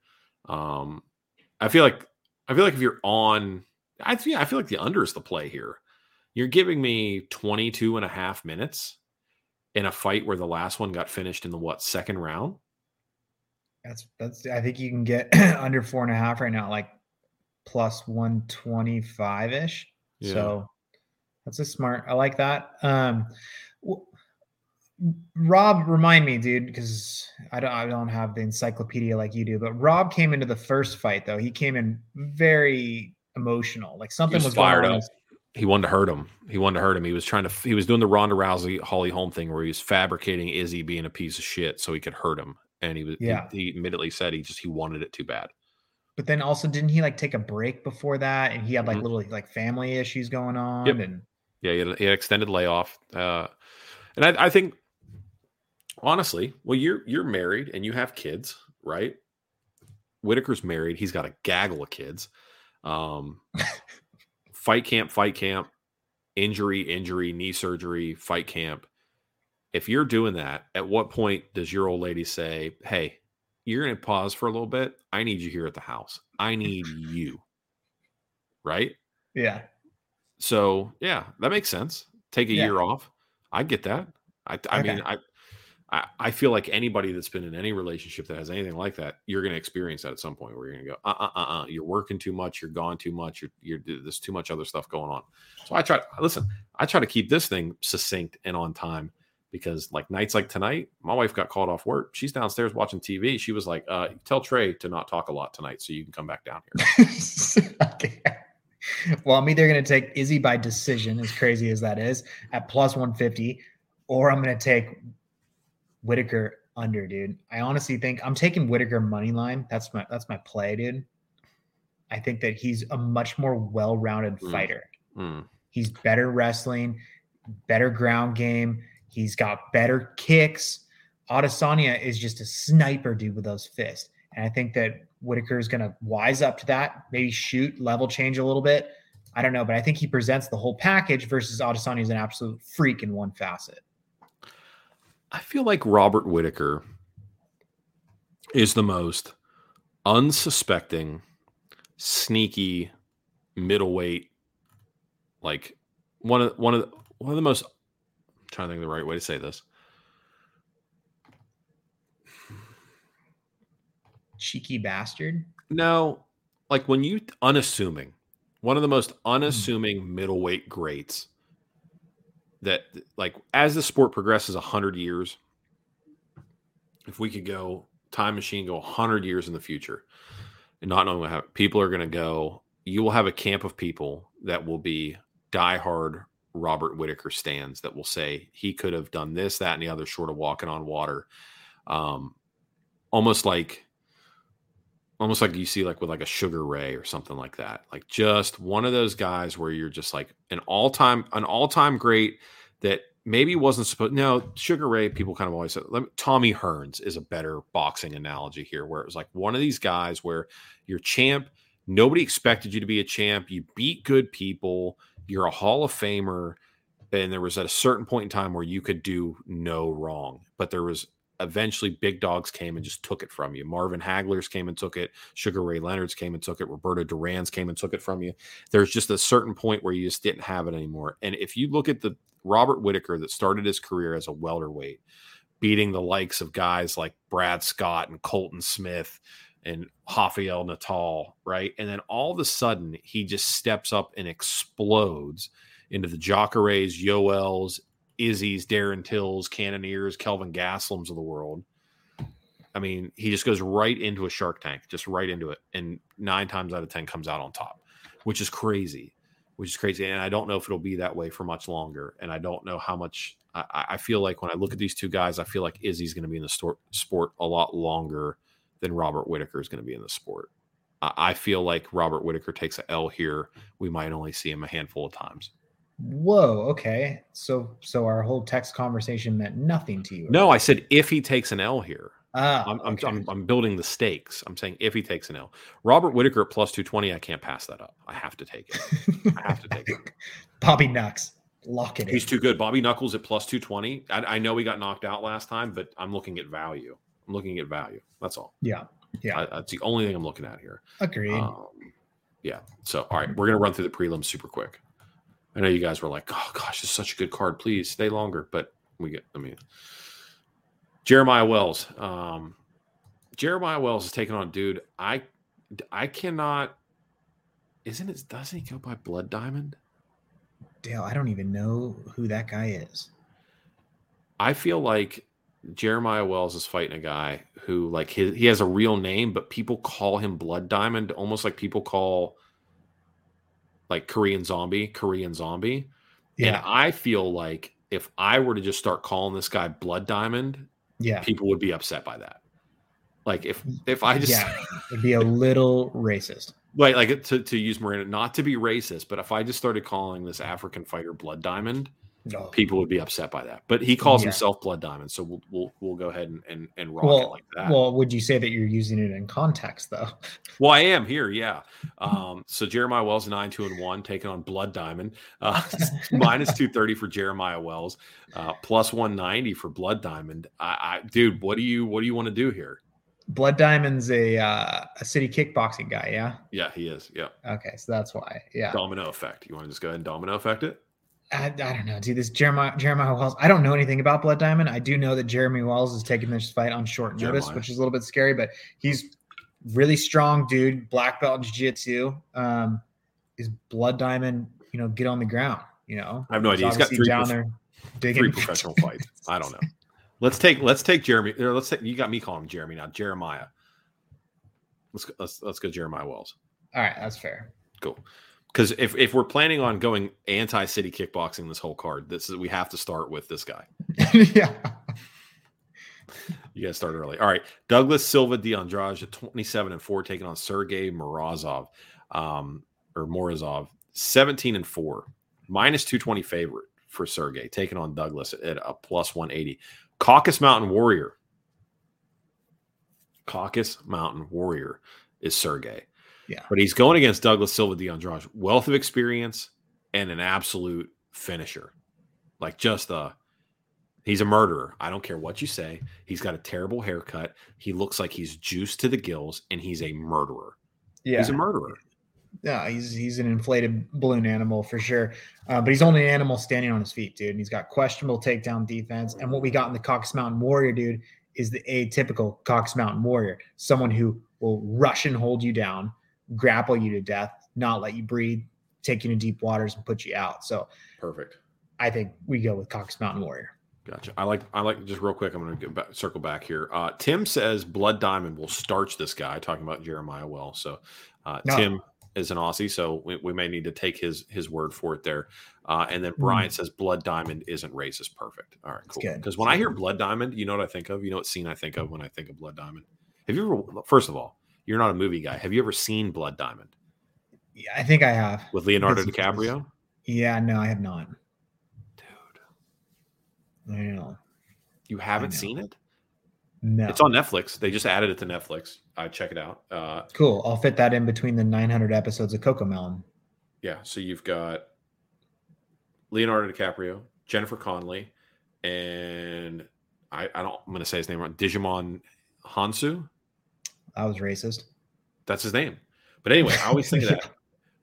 B: Um, I feel like I feel like if you're on, I feel I feel like the under is the play here. You're giving me 22 and a half minutes in a fight where the last one got finished in the what second round?
D: That's that's I think you can get under four and a half right now, like plus one twenty five ish.
B: Yeah.
D: So that's a smart. I like that. Um, w- Rob, remind me, dude, because I don't I don't have the encyclopedia like you do. But Rob came into the first fight though. He came in very emotional, like
B: He
D: something
B: was
D: was,
B: fired up. He wanted to hurt him. He wanted to hurt him. He was trying to. He was doing the Ronda Rousey, Holly Holm thing, where he was fabricating Izzy being a piece of shit so he could hurt him. And he was.
D: Yeah.
B: He, immediately said he just he wanted it too bad.
D: But then also, didn't he like take a break before that? And he had like
B: Mhm.
D: little like family issues going on.
B: Yep.
D: And
B: Yeah, he had, he had extended layoff, uh, and I, I think honestly, well, you're you're married and you have kids, right? Whittaker's married; he's got a gaggle of kids. Um, fight camp, fight camp, injury, injury, knee surgery, fight camp. If you're doing that, at what point does your old lady say, "Hey, you're going to pause for a little bit. I need you here at the house. I need you." Right?
D: yeah,
B: So yeah, that makes sense. Take a
D: Yeah.
B: year off. I get that. I, I mean, I, I, I feel like anybody that's been in any relationship that has anything like that, you're going to experience that at some point where you're going to go, uh, uh, uh, uh, you're working too much, you're gone too much, you're, you're, there's too much other stuff going on. So I try, listen, I try to keep this thing succinct and on time because like nights like tonight, my wife got called off work. She's downstairs watching TV. She was like, uh, tell Trey to not talk a lot tonight so you can come back down here.
D: okay. Well, I'm either going to take Izzy by decision, as crazy as that is, at plus 150, or I'm going to take Whittaker under, dude. I honestly think I'm taking Whittaker money line. That's my that's my play, dude. I think that he's a much more well-rounded
B: Mm.
D: fighter.
B: Mm.
D: He's better wrestling, better ground game. He's got better kicks. Adesanya is just a sniper dude with those fists. And I think that Whittaker is going to wise up to that, maybe shoot, level change a little bit. I don't know, but I think he presents the whole package versus Adesanya is an absolute freak in one facet.
B: I feel like Robert Whittaker is the most unsuspecting, sneaky middleweight, like one of one of the, one of the most. I'm trying to think of the right way to say this.
D: Cheeky bastard.
B: No, like when you unassuming, one of the most hmm. unassuming middleweight greats. That like as the sport progresses a hundred years, if we could go time machine, go a hundred years in the future, and not knowing what happened, people are going to go. You will have a camp of people that will be diehard Robert Whittaker stands that will say he could have done this, that, and the other, short of walking on water. Um, almost like almost like you see like with like a sugar ray or something like that like just one of those guys where you're just like an all-time an all-time great that maybe wasn't supposed no sugar ray people kind of always said me, tommy hearns is a better boxing analogy here where it was like one of these guys where you're champ nobody expected you to be a champ you beat good people you're a hall of famer and there was at a certain point in time where you could do no wrong but there was eventually big dogs came and just took it from you. Marvin Hagler's came and took it. Sugar Ray Leonard's came and took it. Roberto Duran's came and took it from you. There's just a certain point where you just didn't have it anymore. And if you look at the Robert Whittaker that started his career as a welterweight, beating the likes of guys like Brad Scott and Colton Smith and Rafael Natal, right? And then all of a sudden he just steps up and explodes into the Jacares, Yoels, Izzy's, Darren Tills, Cannoniers, Kelvin Gastelums of the world. I mean, he just goes right into a shark tank, just right into it. And nine times out of 10 comes out on top, which is crazy, which is crazy. And I don't know if it'll be that way for much longer. And I don't know how much I, I feel like when I look at these two guys, I feel like Izzy's going to be in the sport, sport a lot longer than Robert Whittaker is going to be in the sport. I, I feel like Robert Whittaker takes a L here. We might only see him a handful of times.
D: Whoa. Okay. So so our whole text conversation meant nothing to you.
B: No, I said if he takes an L here.
D: Ah,
B: I'm, I'm,
D: okay.
B: I'm, I'm building the stakes. I'm saying if he takes an L. Robert Whittaker at plus 220, I can't pass that up. I have to take it. I have to take it.
D: Bobby Nux. Lock it
B: He's
D: in.
B: too good. Bobby Knuckles at plus 220. I, I know he got knocked out last time, but I'm looking at value. I'm looking at value. That's all.
D: Yeah. Yeah.
B: I, that's the only thing I'm looking at here.
D: Agreed.
B: Um, yeah. So, all right, we're going to run through the prelims super quick. I know you guys were like, oh gosh, it's such a good card. Please stay longer. But we get, I mean, Jeremiah Wells. Um, Jeremiah Wells is taking on dude. I, I cannot, isn't it, doesn't he go by Blood Diamond?
D: Dale, I don't even know who that guy is.
B: I feel like Jeremiah Wells is fighting a guy who, like, his, he has a real name, but people call him Blood Diamond, almost like people call, like, Korean Zombie, Korean Zombie. And
D: Yeah.
B: I feel like if I were to just start calling this guy Blood Diamond,
D: Yeah.
B: people would be upset by that. Like if if I just
D: yeah. It'd be a little racist.
B: like like to, to use Miranda, not to be racist, but if I just started calling this African fighter Blood Diamond,
D: No.
B: people would be upset by that. But he calls
D: Yeah.
B: himself Blood Diamond, so we'll we'll, we'll go ahead and and, and rock it like that.
D: well, would you say that you're using it in context though?
B: Well, I am here, yeah. Um, so Jeremiah Wells nine two and one taking on Blood Diamond, uh, minus two thirty for Jeremiah Wells, uh, plus one ninety for Blood Diamond. I, I, dude, what do you what do you want to do here?
D: Blood Diamond's a uh, a city kickboxing guy, yeah.
B: Yeah, he is. Yeah,
D: Okay, so that's why. Yeah.
B: domino effect. You want to just go ahead and domino effect it?
D: I, I don't know, dude. This Jeremiah Jeremiah Wells. I don't know anything about Blood Diamond. I do know that Jeremy Wells is taking this fight on short notice,
B: Jeremiah.
D: which is a little bit scary, but he's really strong, dude. Black belt jiu-jitsu. Um, is Blood Diamond, you know, get on the ground, you know.
B: I have no idea. He's got three
D: down
B: prof-
D: there digging.
B: Three professional fights. I don't know. Let's take let's take Jeremy. Let's take you got me calling him Jeremy now. Jeremiah. Let's go, let's let's go Jeremiah Wells.
D: All right, that's fair.
B: Cool. Because if, if we're planning on going anti city kickboxing this whole card, this is we have to start with this guy.
D: yeah.
B: You guys start early. All right. Douglas Silva de Andrade 27 and 4, taking on Sergey Morozov. Um, or Morozov. 17 and 4, minus 220 favorite for Sergey, taking on Douglas at a plus 180. caucus Mountain Warrior. caucus Mountain Warrior is Sergey.
D: Yeah.
B: But he's going against Douglas Silva de Andrade, wealth of experience and an absolute finisher. Like just a he's a murderer. I don't care what you say. He's got a terrible haircut. He looks like he's juiced to the gills and he's a murderer.
D: Yeah.
B: He's a murderer.
D: Yeah, he's he's an inflated balloon animal for sure. Uh, but he's only an animal standing on his feet, dude. And he's got questionable takedown defense. And what we got in the Caucasus Mountain Warrior, dude, is the atypical Cox Mountain Warrior, someone who will rush and hold you down, grapple you to death, not let you breathe, take you to deep waters, and put you out. So
B: Perfect.
D: I think we go with Caucasus Mountain Warrior.
B: Gotcha. I like. I like. Just real quick, I'm going to back, circle back here. Uh, Tim says Blood Diamond will starch this guy. Talking about Jeremiah Well. So uh,
D: No.
B: Tim is an Aussie, so we, we may need to take his his word for it there. Uh, and then
D: Hmm.
B: Brian says Blood Diamond isn't racist. Perfect. All right, cool. Because when I hear Blood Diamond, you know what I think of. You know what scene I think of when I think of Blood Diamond. Have you ever? First of all, you're not a movie guy. Have you ever seen Blood Diamond
D: Yeah, I think I have.
B: with Leonardo DiCaprio?
D: Yeah, no, I have not.
B: Dude,
D: I know.
B: you haven't
D: know.
B: seen it?
D: No.
B: It's on Netflix. They just added it to Netflix. I check it out. Uh,
D: cool. I'll fit that in between the 900 episodes of Cocomelon.
B: Yeah, so you've got Leonardo DiCaprio, Jennifer Connelly, and I, I don't I'm gonna say his name wrong. Djimon Hounsou.
D: I was racist.
B: That's his name. But anyway, I always think of that.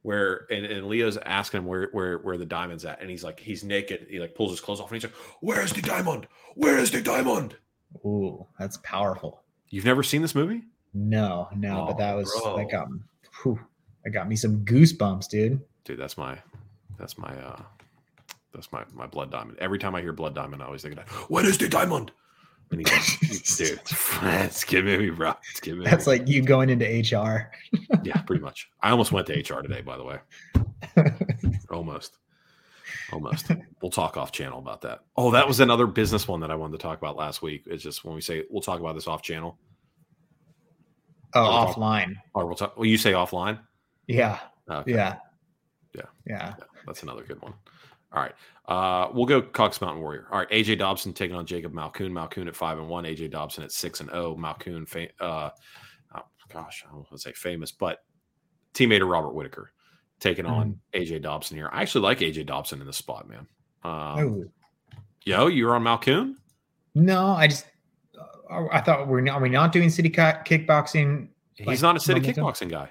B: Where and, and Leo's asking him where where where the diamond's at, and he's like he's naked. He like pulls his clothes off, and he's like, "Where's the diamond? Where is the diamond?"
D: Ooh, that's powerful.
B: You've never seen this movie?
D: No, no, but that
B: Oh,
D: was
B: bro.
D: that got whew, that got me some goosebumps, dude.
B: Dude, that's my that's my uh that's my my blood diamond. Every time I hear blood diamond, I always think of that. What is the diamond? And he's like, dude, it's giving me. It's giving
D: That's
B: me.
D: like you going into HR.
B: yeah, pretty much. I almost went to HR today, by the way. Almost. Almost. We'll talk off channel about that. Oh, that was another business one that I wanted to talk about last week. It's just when we say we'll talk about this off channel,
D: Oh, offline.
B: or we'll talk. Well, you say offline.
D: Yeah,
B: Okay.
D: yeah,
B: Yeah.
D: yeah.
B: Yeah, that's another good one. All right. Uh, we'll go Cox Mountain Warrior. All right. AJ Dobson taking on Jacob Malkoun. Malkoun at five and one. AJ Dobson at six and oh. Malkoun, uh, oh, gosh, I don't want to say famous, but teammate of Robert Whittaker taking on AJ Dobson here. I actually like AJ Dobson in this spot, man. Um,
D: Oh
B: Yo, you're on Malkoun?
D: no, I just uh, I thought we're not, are we not doing city kickboxing?
B: He's
D: Like,
B: not a city kickboxing guy.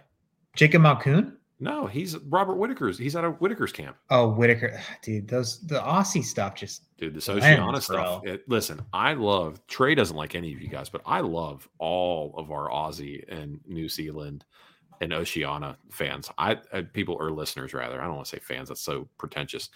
D: Jacob Malkoun?
B: No, he's Robert Whittaker's. He's at a Whittaker's camp.
D: Oh, Whittaker, dude. Those the Aussie stuff just
B: Dude, the
D: Lens,
B: Oceana stuff. It, listen, I love Trey doesn't like any of you guys, but I love all of our Aussie and New Zealand and Oceana fans. I uh, people or listeners rather. I don't want to say fans. That's so pretentious.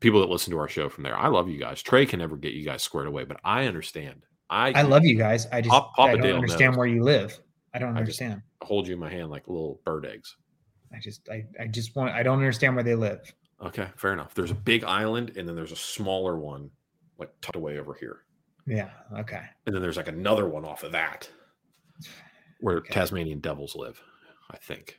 B: People that listen to our show from there. I love you guys. Trey can never get you guys squared away, but I understand. I
D: I love you guys. I just
B: Pop- Papa
D: I don't
B: Dale
D: understand
B: knows.
D: where you live. I don't
B: I
D: understand.
B: hold you in my hand like little bird eggs.
D: I just I, I just want I don't understand where they live.
B: Okay, fair enough. There's a big island, and then there's a smaller one, like tucked away over here.
D: Yeah. Okay.
B: And then there's like another one off of that where
D: Okay.
B: Tasmanian devils live, I think.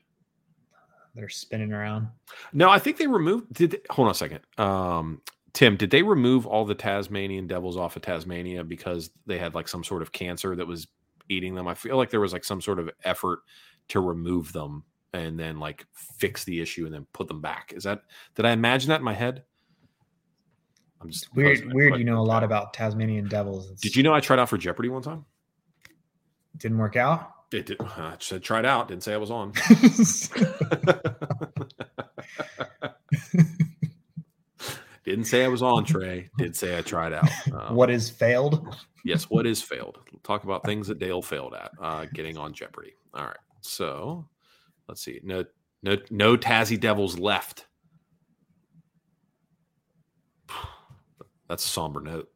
D: They're spinning around.
B: No, I think they removed did they, hold on a second. Um Tim, did they remove all the Tasmanian devils off of Tasmania because they had like some sort of cancer that was eating them? I feel like there was like some sort of effort to remove them and then like fix the issue and then put them back. Is that did I imagine that in my head? I'm just
D: Weird. Weird. You know a lot about Tasmanian devils. It's-
B: Did you know I tried out for Jeopardy one time?
D: didn't work out?
B: It did. I said tried out. Didn't say I was on. Didn't say I was on, Trey. Did say I tried out. Um,
D: what is failed?
B: Yes, what is failed? We'll talk about things that Dale failed at. Uh, getting on Jeopardy. All right. So let's see. No, no, no Tazzy Devils left. That's a somber note.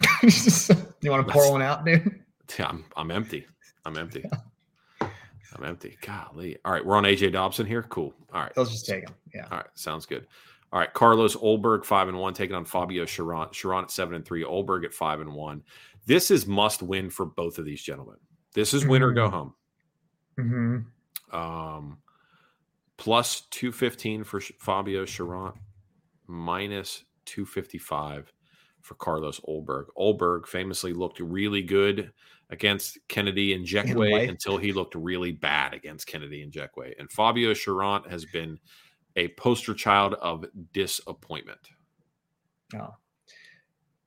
D: you want to pour
B: That's-
D: one out, dude?
B: Yeah, I'm, I'm empty. I'm empty. I'm empty. Golly. All right, we're on AJ Dobson here. Cool. All right.
D: Let's just take them. Yeah.
B: All right, sounds good. All right, Carlos Ulberg five and one taking on Fabio Cherant. Cherant at seven and three. Ulberg at five and one. This is must win for both of these gentlemen. This is win or go
D: Mhm.
B: home.
D: hmm
B: Um, plus 215 for Fabio Cherant, minus 255 for Carlos Ulberg. Ulberg famously looked really good against Kennedy and Jekwe until he looked really bad against Kennedy and Jekwe. And Fabio Cherant has been a poster child of disappointment.
D: Oh.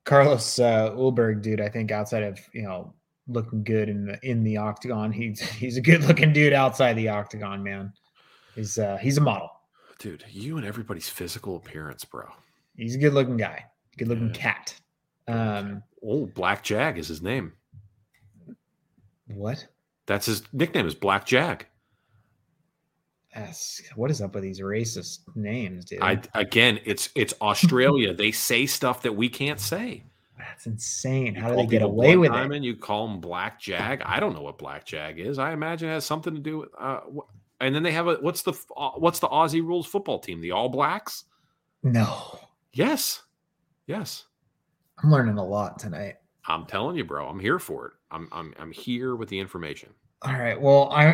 D: Carlos uh, Ulberg, dude, I think outside of, you know, looking good in the in the octagon, he's he's a good looking dude outside the octagon, man. He's uh he's a model.
B: Dude, you and everybody's physical appearance, bro.
D: He's a good looking guy. Good looking yeah. cat. Um
B: Oh, Black Jag is his name.
D: What?
B: That's his nickname is Black Jag.
D: Yes. What is up with these racist names, dude?
B: I again, it's it's Australia. they say stuff that we can't say.
D: That's insane. How do they get away with it?
B: And you call them Black Jag. I don't know what Black Jag is. I imagine it has something to do with. Uh, and then they have a what's the uh, what's the Aussie rules football team? The All Blacks.
D: No.
B: Yes. Yes.
D: I'm learning a lot tonight.
B: I'm telling you, bro. I'm here for it. I'm I'm I'm here with the information.
D: All right. Well, I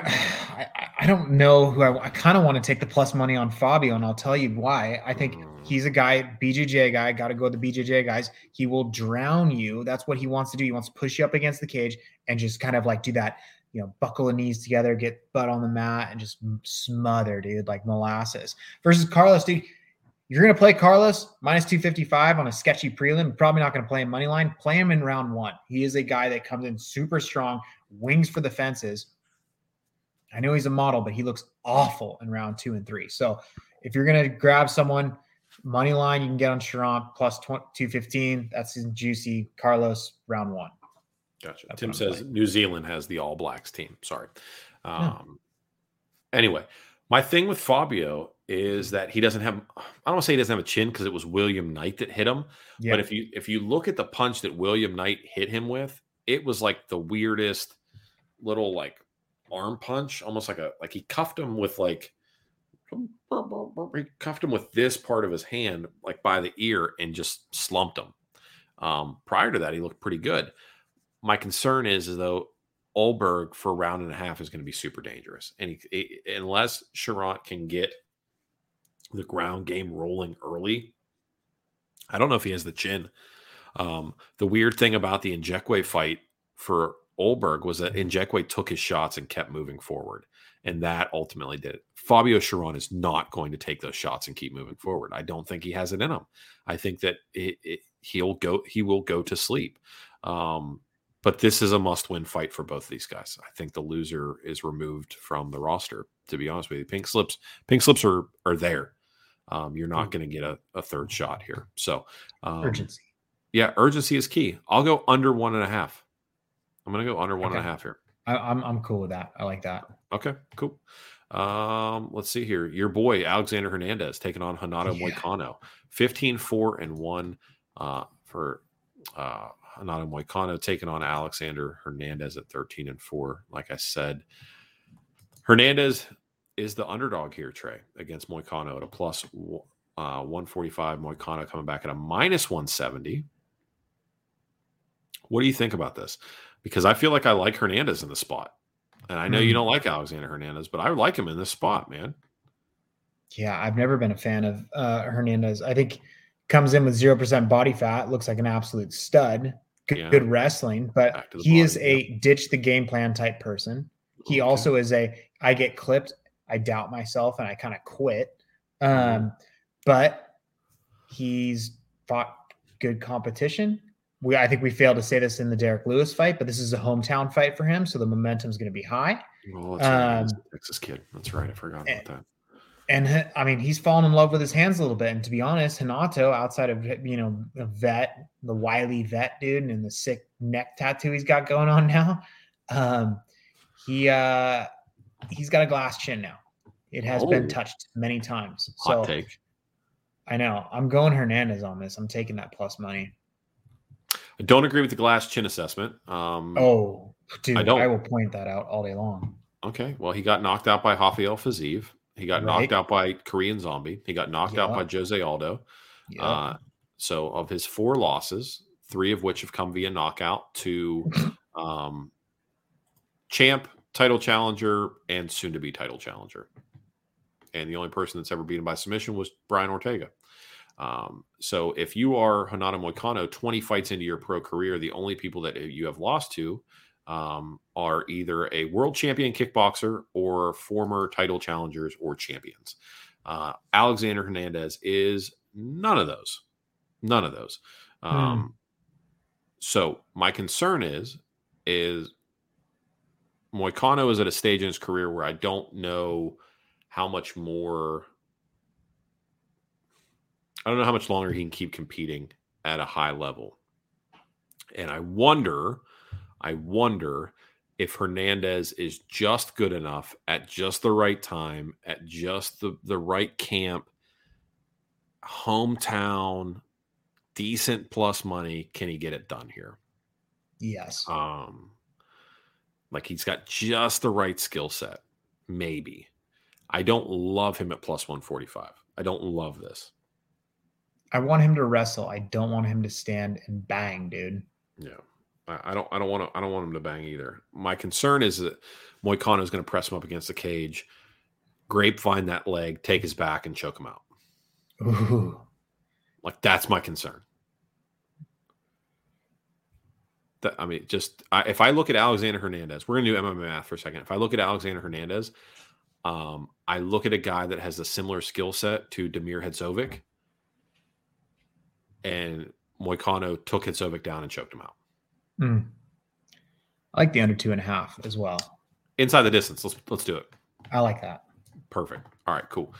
D: I, I don't know who I, I kind of want to take the plus money on Fabio, and I'll tell you why. I think mm. He's a guy, BJJ guy. Got to go with the BJJ guys. He will drown you. That's what he wants to do. He wants to push you up against the cage and just kind of like do that. You know, buckle the knees together, get butt on the mat, and just smother, dude, like molasses. Versus Carlos, dude you're going to play Carlos minus 255 on a sketchy prelim. Probably not going to play him money line. Play him in round one. He is a guy that comes in super strong, wings for the fences. I know he's a model, but he looks awful in round two and three. So if you're going to grab someone, money line, you can get on Cherant plus 215. That's in juicy. Carlos, round one.
B: Gotcha. That's Tim says playing. New Zealand has the All Blacks team. Sorry. Um, Anyway, my thing with Fabio is that he doesn't have I don't want to say he doesn't have a chin because it was William Knight that hit him. Yeah. But if you if you look at the punch that William Knight hit him with, it was like the weirdest little like arm punch, almost like a like he cuffed him with like he cuffed him with this part of his hand, like by the ear, and just slumped him. Um, prior to that, he looked pretty good. My concern is, is though Ulberg for a round and a half is going to be super dangerous, and he, he, unless Cherant can get the ground game rolling early. I don't know if he has the chin. Um, the weird thing about the Njekwe fight for Ulberg was that Njekwe took his shots and kept moving forward. And that ultimately did it. Fabio Cherant is not going to take those shots and keep moving forward. I don't think he has it in him. I think that it, it, he'll go, he will go to sleep. Um, but this is a must-win fight for both these guys. I think the loser is removed from the roster. To be honest with you, pink slips, pink slips are are there. Um, you're not mm. going to get a, a, third shot here. So um,
D: urgency.
B: Yeah, urgency is key. I'll go under one and a half. I'm going to go under one okay. and a half here.
D: I, am I'm, I'm cool with that. I like that.
B: Okay, cool. Um, let's see here. Your boy Alexander Hernandez taking on Renato yeah. Moicano. 15 4 and 1 uh, for uh Renato Moicano taking on Alexander Hernandez at 13 and 4. Like I said, Hernandez is the underdog here, Trey, against Moicano at a plus uh, 145. Moicano coming back at a minus 170. What do you think about this? Because I feel like I like Hernandez in the spot. And I know mm. you hmm. don't like Alexander Hernandez, but I like him in this spot, man.
D: Yeah, I've never been a fan of uh, Hernandez. I think comes in with 0% body fat, looks like an absolute stud. Good, yeah. good wrestling, but he body, is a ditch the game plan type person. He okay. also is a I get clipped, I doubt myself and I kind of quit. Mm-hmm. Um, but he's fought good competition. We, I think we failed to say this in the Derrick Lewis fight, but this is a hometown fight for him, so the momentum is going to be high.
B: Oh, that's right. Um, Texas kid. That's right. I forgot
D: and,
B: about that.
D: And I mean, he's fallen in love with his hands a little bit. And to be honest, Renato, outside of you know the vet, the wily vet dude, and the sick neck tattoo he's got going on now, um, he uh, he's got a glass chin now. It has oh. been touched many times. So
B: Hot take.
D: I know. I'm going Hernandez on this. I'm taking that plus money.
B: I don't agree with the glass chin assessment. Um,
D: oh, dude, I, don't. I will point that out all day long.
B: Okay. Well, he got knocked out by Rafael Fiziev. He got right. knocked out by Korean Zombie. He got knocked out by Jose Aldo. Uh, so, of his four losses, three of which have come via knockout to um, champ, title challenger, and soon to be title challenger. and the only person that's ever beaten by submission was Brian Ortega. Um, so if you are Renato Moicano, 20 fights into your pro career, the only people that you have lost to um, are either a world champion kickboxer or former title challengers or champions. Uh, Alexander Hernandez is none of those. None of those. Hmm. Um, So my concern is, is Moicano is at a stage in his career where I don't know how much more. I don't know how much longer he can keep competing at a high level. And I wonder, I wonder if Hernandez is just good enough at just the right time, at just the, the right camp, hometown, decent plus money, can he get it done here?
D: Yes.
B: Um, like he's got just the right skill set, maybe. I don't love him at plus 145. I don't love this.
D: I want him to wrestle. I don't want him to stand and bang, dude.
B: Yeah. I don't I don't want to I don't want him to bang either. My concern is that Moicano is going to press him up against the cage, grapevine that leg, take his back, and choke him out.
D: Ooh.
B: Like that's my concern. That, I mean, just I, if I look at Alexander Hernandez, we're gonna do MMA math for a second. If I look at Alexander Hernandez, um, I look at a guy that has a similar skill set to Damir Hadzovic, and Moicano took Hadzovic down and choked him out.
D: Mm. I like the under two and a half as well.
B: Inside the distance. Let's let's do it.
D: I like that.
B: Perfect. All right, cool.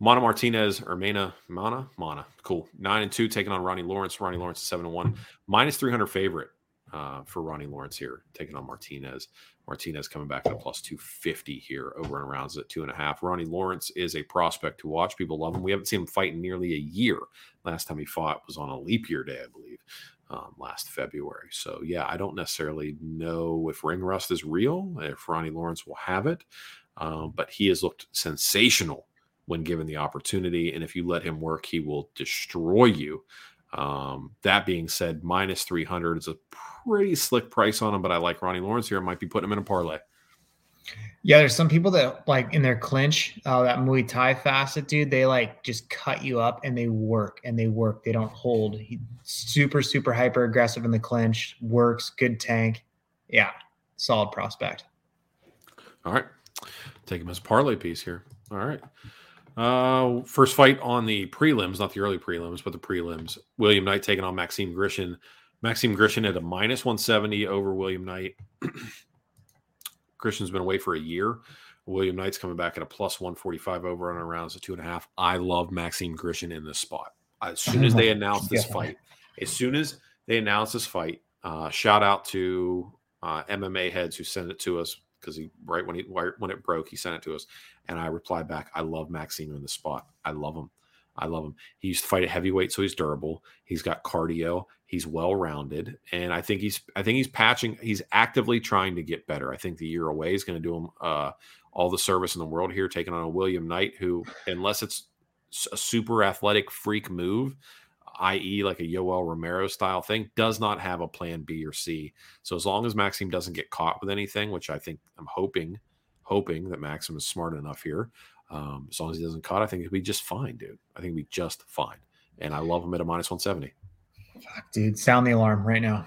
B: Mana Martinez or Mana Mana Mana. Cool. Nine and two taking on Ronnie Lawrence. Ronnie Lawrence is seven and one. Minus three hundred favorite uh, for Ronnie Lawrence here, taking on Martinez. Martinez coming back at plus 250 here over and around at two and a half. Ronnie Lawrence is a prospect to watch. People love him. We haven't seen him fight in nearly a year. Last time he fought was on a leap year day, I believe, um, last February. So, yeah, I don't necessarily know if ring rust is real, if Ronnie Lawrence will have it, um, but he has looked sensational when given the opportunity. And if you let him work, he will destroy you. Um, that being said, minus 300 is a pretty slick price on him, but I like Ronnie Lawrence here. I might be putting him in a parlay.
D: Yeah, there's some people that like in their clinch, uh, that Muay Thai facet, dude. They like just cut you up and they work and they work. They don't hold. He, super, super hyper aggressive in the clinch. Works, good tank. Yeah, solid prospect.
B: All right, take him as a parlay piece here. All right. Uh, first fight on the prelims, not the early prelims, but the prelims. William Knight taking on Maxime Grishin. Maxime Grishin at a minus 170 over William Knight. Grishin's been away for a year. William Knight's coming back at a plus 145 over and rounds so two and a half. I love Maxime Grishin in this spot. As soon as they announce this fight, as soon as they announce this fight, uh, shout out to uh, MMA heads who sent it to us because he right when he when it broke, he sent it to us, and I replied back, "I love Maxime in the spot. I love him. I love him. He used to fight at heavyweight, so he's durable. He's got cardio. He's well rounded, and I think he's I think he's patching. He's actively trying to get better. I think the year away is going to do him uh, all the service in the world here, taking on a William Knight who, unless it's a super athletic freak move, i.e., like a Yoel Romero style thing, does not have a plan B or C. So as long as Maxime doesn't get caught with anything, which I think I'm hoping, hoping that Maxim is smart enough here. Um, as long as he doesn't caught, I think he'll be just fine, dude. I think he'll be just fine. And I love him at a minus 170.
D: Fuck, dude. Sound the alarm right now.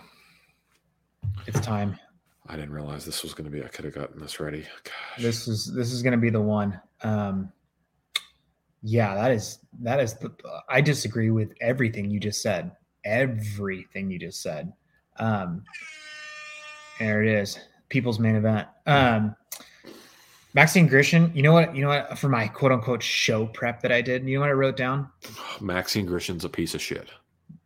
D: It's time.
B: I didn't realize this was going to be. I could have gotten this ready. Gosh.
D: This is this is going to be the one. Um, yeah, that is that is the. I disagree with everything you just said. Everything you just said. Um, there it is. People's main event. Um, Maxime Grishin. You know what? You know what? For my quote unquote show prep that I did, you know what I wrote down?
B: Maxime Grishin's a piece of shit.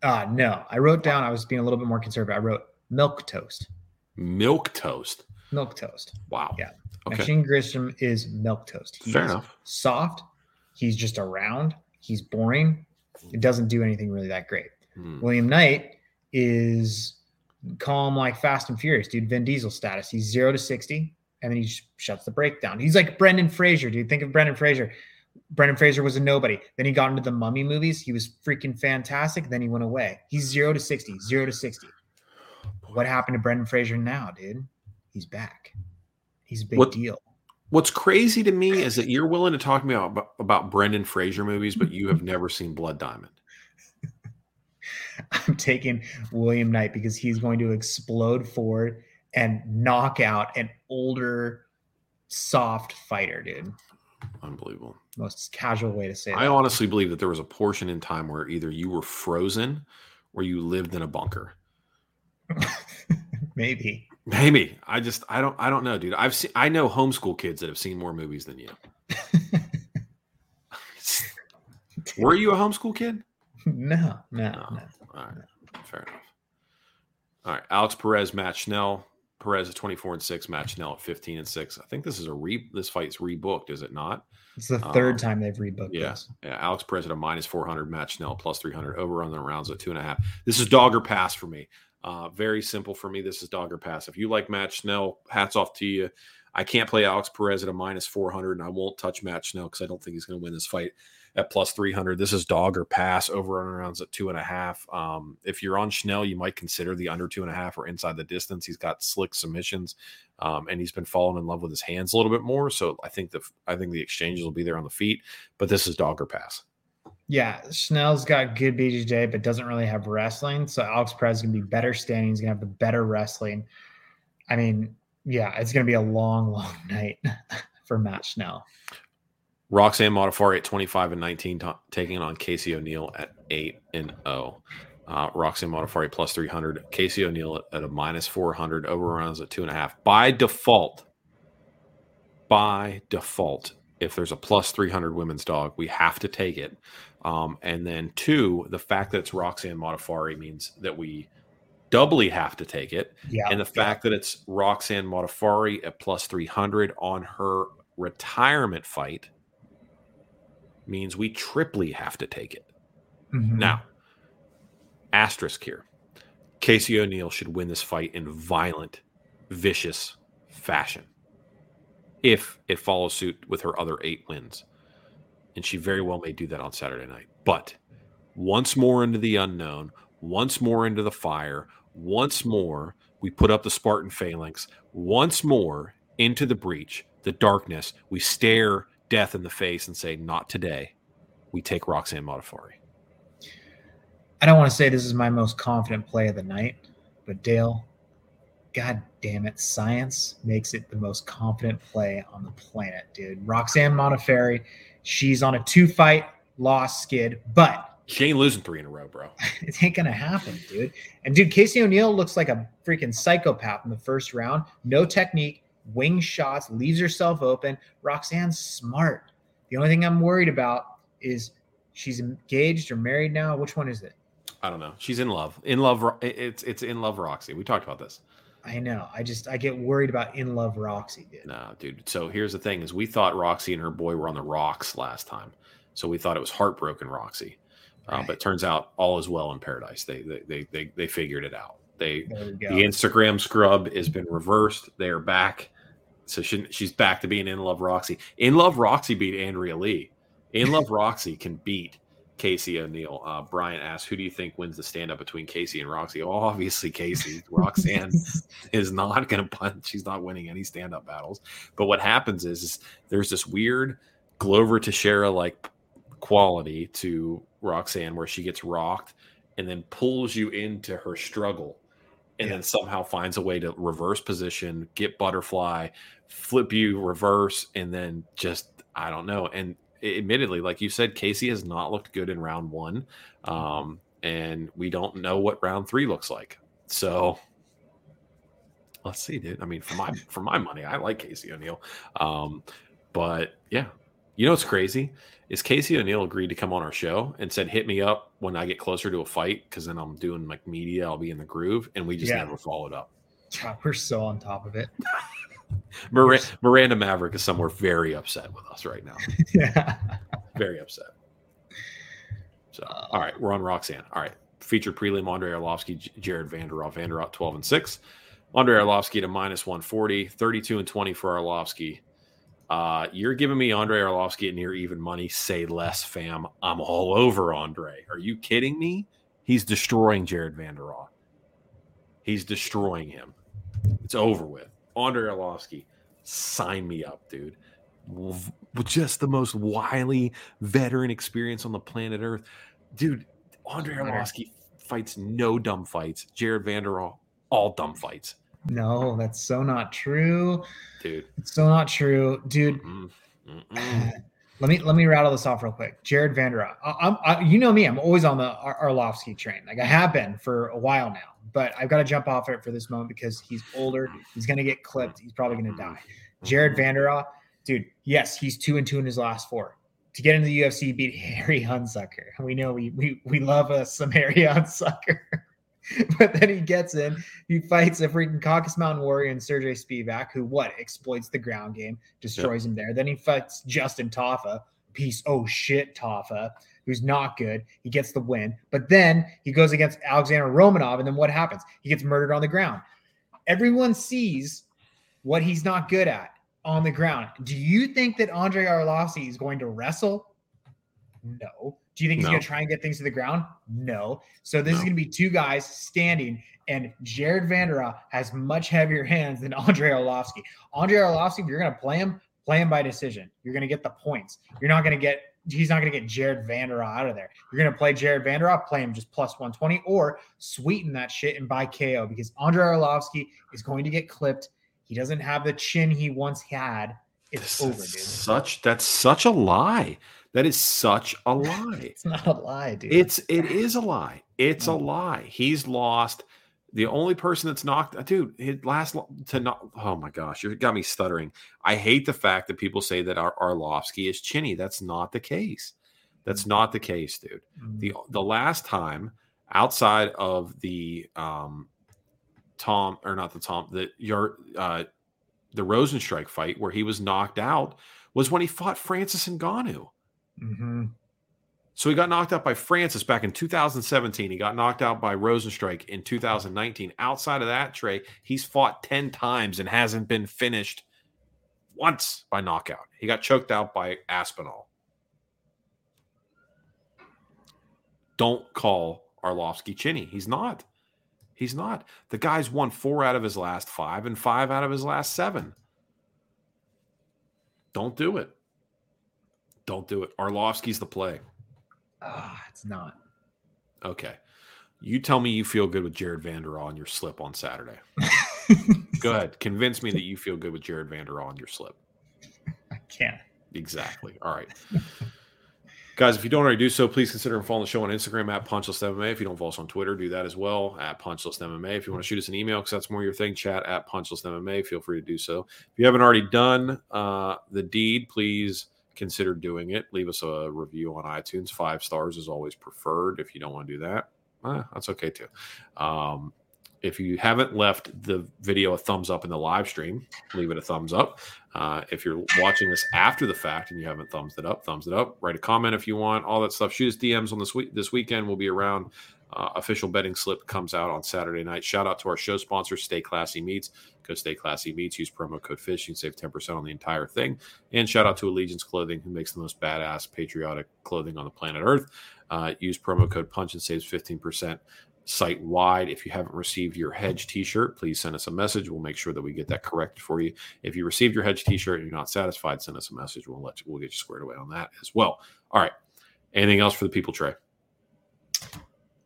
D: Uh no. I wrote down. I was being a little bit more conservative. I wrote milk toast.
B: Milk toast.
D: Milk toast.
B: Wow.
D: Yeah.
B: Okay.
D: Maxime Grishin is milk toast. He
B: Fair enough.
D: Soft. He's just around. He's boring. It doesn't do anything really that great.
B: Hmm.
D: William Knight is calm like Fast and Furious, dude. Vin Diesel status. He's zero to 60, and then he sh- shuts the breakdown. He's like Brendan Fraser, dude. Think of Brendan Fraser. Brendan Fraser was a nobody. Then he got into the mummy movies. He was freaking fantastic. Then he went away. He's zero to 60, zero to 60. What happened to Brendan Fraser now, dude? He's back. He's a big
B: What-
D: deal.
B: What's crazy to me is that you're willing to talk to me about, about Brendan Fraser movies, but you have never seen Blood Diamond.
D: I'm taking William Knight because he's going to explode forward and knock out an older, soft fighter, dude.
B: Unbelievable.
D: Most casual way to say it.
B: I honestly believe that there was a portion in time where either you were frozen or you lived in a bunker.
D: Maybe.
B: Maybe. I just I don't I don't know, dude. I've seen I know homeschool kids that have seen more movies than you. were you a homeschool kid?
D: No, no, no.
B: no. All right. Fair enough. All right. Alex Perez, Matt Schnell. Perez at 24 and 6, Matt Schnell at 15 and 6. I think this is a re this fight's rebooked, is it not?
D: It's the third
B: Um,
D: time they've rebooked
B: Yeah. Yeah. Alex Perez at a minus 400, Matt Schnell plus 300, over on the rounds at two and a half. This is dog or pass for me. Uh, very simple for me. This is dog or pass. If you like Matt Schnell, hats off to you. I can't play Alex Perez at a minus 400, and I won't touch Matt Schnell because I don't think he's going to win this fight at plus 300. This is dog or pass over on rounds at two and a half. Um, if you're on Schnell, you might consider the under two and a half or inside the distance. He's got slick submissions, um, and he's been falling in love with his hands a little bit more. So I think the I think the exchanges will be there on the feet, but this is dog or pass.
D: Yeah, Schnell's got good BJJ, but doesn't really have wrestling. So Alex Perez is going to be better standing. He's going to have the better wrestling. I mean, yeah, it's going to be a long, long night for Matt Schnell.
B: Roxanne Modafferi at 25 and 19, ta- taking on Casey O'Neill at 8 and 0. Uh, Roxanne Modafferi plus 300. Casey O'Neill at, at a minus 400. Overruns at 2.5. By default, by default, if there's a plus 300 women's dog, we have to take it. Um, and then, two, the fact that it's Roxanne Modafferi means that we doubly have to take it.
D: Yeah.
B: And the fact that it's Roxanne Modafferi at plus 300 on her retirement fight means we triply have to take it.
D: Mhm.
B: Now, asterisk here Casey O'Neill should win this fight in violent, vicious fashion if it follows suit with her other eight wins. And she very well may do that on Saturday night. But once more into the unknown, once more into the fire, once more we put up the Spartan phalanx, once more into the breach, the darkness, we stare death in the face and say, Not today. We take Roxanne Modafferi.
D: I don't want to say this is my most confident play of the night, but Dale, god damn it, science makes it the most confident play on the planet, dude. Roxanne Modafferi, she's on a two fight loss skid, but
B: She ain't losing three in a row, bro.
D: it ain't gonna happen, dude. And dude, Casey O'Neill looks like a freaking psychopath in the first round. No technique, wing shots, leaves herself open. Roxanne's smart. The only thing I'm worried about is she's engaged or married now. Which one is it?
B: I don't know. She's in love. In love. It's it's in love. Roxy. We talked about this.
D: I know. I just I get worried about in love Roxy, dude.
B: No, dude. So here's the thing: is we thought Roxy and her boy were on the rocks last time, so we thought it was heartbroken Roxy. Uh, but turns out all is well in paradise. They they they they, they figured it out. They
D: There we go.
B: the Instagram scrub has been reversed. They are back. So she, she's back to being in love Roxy. In love Roxy beat Andrea Lee. In love Roxy can beat Casey O'Neill. Uh, Brian asks, "Who do you think wins the stand up between Casey and Roxy?" Oh, obviously Casey. Roxanne is not going to punch. She's not winning any stand up battles. But what happens is, is there's this weird Glover Teixeira like quality to Roxanne where she gets rocked and then pulls you into her struggle and then somehow finds a way to reverse position, get butterfly, flip you reverse, and then just I don't know. And admittedly, like you said, Casey has not looked good in round one. Um, and we don't know what round three looks like. So let's see, dude. I mean, for my for my money, I like Casey O'Neill. Um, but yeah, you know what's crazy is Casey O'Neill agreed to come on our show and said, "Hit me up when I get closer to a fight because then I'm doing like media. I'll be in the groove." And we just
D: Yeah.
B: never followed up.
D: We're so on top of it.
B: Mir- Miranda Maverick is somewhere very upset with us right now.
D: yeah.
B: Very upset. So, all right, we're on Roxanne. All right, featured prelim Andre Arlovsky, J- Jared Vanderaa, Vanderaa 12 and 6. Andre Arlovsky to minus 140, 32 and 20 for Arlovsky. Uh, you're giving me Andre Arlovsky at near even money. Say less, fam. I'm all over Andre. Are you kidding me? He's destroying Jared Vanderaa. He's destroying him. It's over with. Andre Arlovsky, sign me up, dude. just the most wily veteran experience on the planet Earth. Dude, Andre Arlovsky fights no dumb fights. Jared Vanderaa, all dumb fights.
D: No, that's so not true.
B: Dude.
D: It's so not true. Dude,
B: Mm, mm-mm.
D: let me let me rattle this off real quick. Jared Vanderaa. I, I'm I, you know me, I'm always on the Ar- Arlovsky train. Like I have been for a while now. But I've got to jump off it for this moment because he's older. He's gonna get clipped. He's probably gonna die. Jared Vanderaa, dude, yes, he's two and two in his last four. To get into the UFC, beat Harry Hunsucker. We know we we we love us some Harry Hunsucker. but then he gets in, he fights a freaking Caucasus Mountain Warrior and Sergey Spivak, who what exploits the ground game, destroys him there. Then he fights Justin Tafa, piece oh shit Tafa, who's not good. He gets the win, but then he goes against Alexander Romanov, and then what happens? He gets murdered on the ground. Everyone sees what he's not good at on the ground. Do you think that Andre Arlovsky is going to wrestle? No. Do you think he's
B: No.
D: going to try and get things to the ground? No. So this is going to be two guys standing, and Jared Vanderaa has much heavier hands than Andre Arlovsky. Andre Arlovsky, if you're going to play him, play him by decision. You're going to get the points. You're not going to get. He's not going to get Jared Vanderaa out of there. You're going to play Jared Vanderaa, play him just plus 120, or sweeten that shit and buy KO because Andre Arlovsky is going to get clipped. He doesn't have the chin he once had. It's over, dude.
B: Such that's such a lie. That is such a lie.
D: It's not a lie, dude.
B: It's it is a lie. It's a
D: Mm.
B: lie. He's lost. The only person that's knocked, dude, his last to not. Oh my gosh, you got me stuttering. I hate the fact that people say that Ar- Arlovsky is chinny. That's not the case. That's not the case, dude.
D: Mm.
B: The the last time outside of the um Tom or not the Tom the your uh the Rozenstruik fight where he was knocked out was when he fought Francis Ngannou.
D: Mhm.
B: So he got knocked out by Francis back in 2017. He got knocked out by Rozenstruik in 2019. Outside of that, Trey, he's fought 10 times and hasn't been finished once by knockout. He got choked out by Aspinall. Don't call Arlovsky chinny. He's not. He's not. The guy's won four out of his last five and five out of his last seven. Don't do it. Don't do it. Arlovsky's the play.
D: Ah, it's not.
B: Okay. You tell me you feel good with Jared Vanderaa on your slip on Saturday. Go ahead. Convince me that you feel good with Jared Vanderaa on your slip.
D: I can't.
B: Exactly. All right. Guys, if you don't already do so, please consider following the show on Instagram at Punchless MMA. If you don't follow us on Twitter, do that as well at Punchless MMA. If you want to shoot us an email, because that's more your thing, chat at Punchless MMA. Feel free to do so. If you haven't already done uh, the deed, please consider doing it. Leave us a review on iTunes. Five stars is always preferred. If you don't want to do that, eh, that's okay too. Um, if you haven't left the video a thumbs up in the live stream, leave it a thumbs up. Uh, if you're watching this after the fact and you haven't thumbs it up, thumbs it up. Write a comment if you want. All that stuff. Shoot us DMs on this week. This weekend we'll be around. Uh, official betting slip comes out on Saturday night. Shout out to our show sponsor, Stay Classy Meats. Go Stay Classy Meats. Use promo code FISH. You can save 10% on the entire thing. And shout out to Allegiance Clothing, who makes the most badass patriotic clothing on the planet Earth. Uh, use promo code PUNCH and saves 15% site wide. If you haven't received your hedge t-shirt, please send us a message. We'll make sure that we get that corrected for you. If you received your hedge t-shirt and you're not satisfied, send us a message. We'll let you, we'll get you squared away on that as well. All right. Anything else for the people, Trey?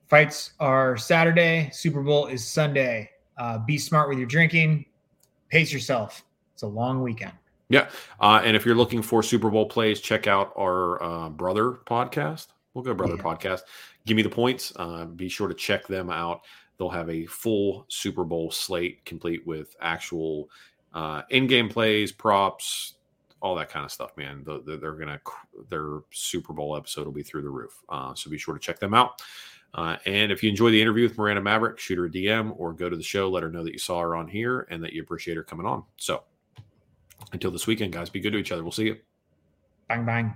D: Fights are Saturday. Super Bowl is Sunday. Uh, be smart with your drinking. Pace yourself. It's a long weekend.
B: Yeah. Uh, and if you're looking for Super Bowl plays, check out our uh, brother podcast. We'll go brother
D: Yeah.
B: podcast. Give me the points. Uh, be sure to check them out. They'll have a full Super Bowl slate complete with actual uh, in-game plays, props, all that kind of stuff. Man, The- the- they're gonna their Super Bowl episode will be through the roof. Uh, so be sure to check them out. Uh, and if you enjoy the interview with Miranda Maverick, shoot her a DM or go to the show. Let her know that you saw her on here and that you appreciate her coming on. So until this weekend, guys, be good to each other. We'll see you.
D: Bang, bang.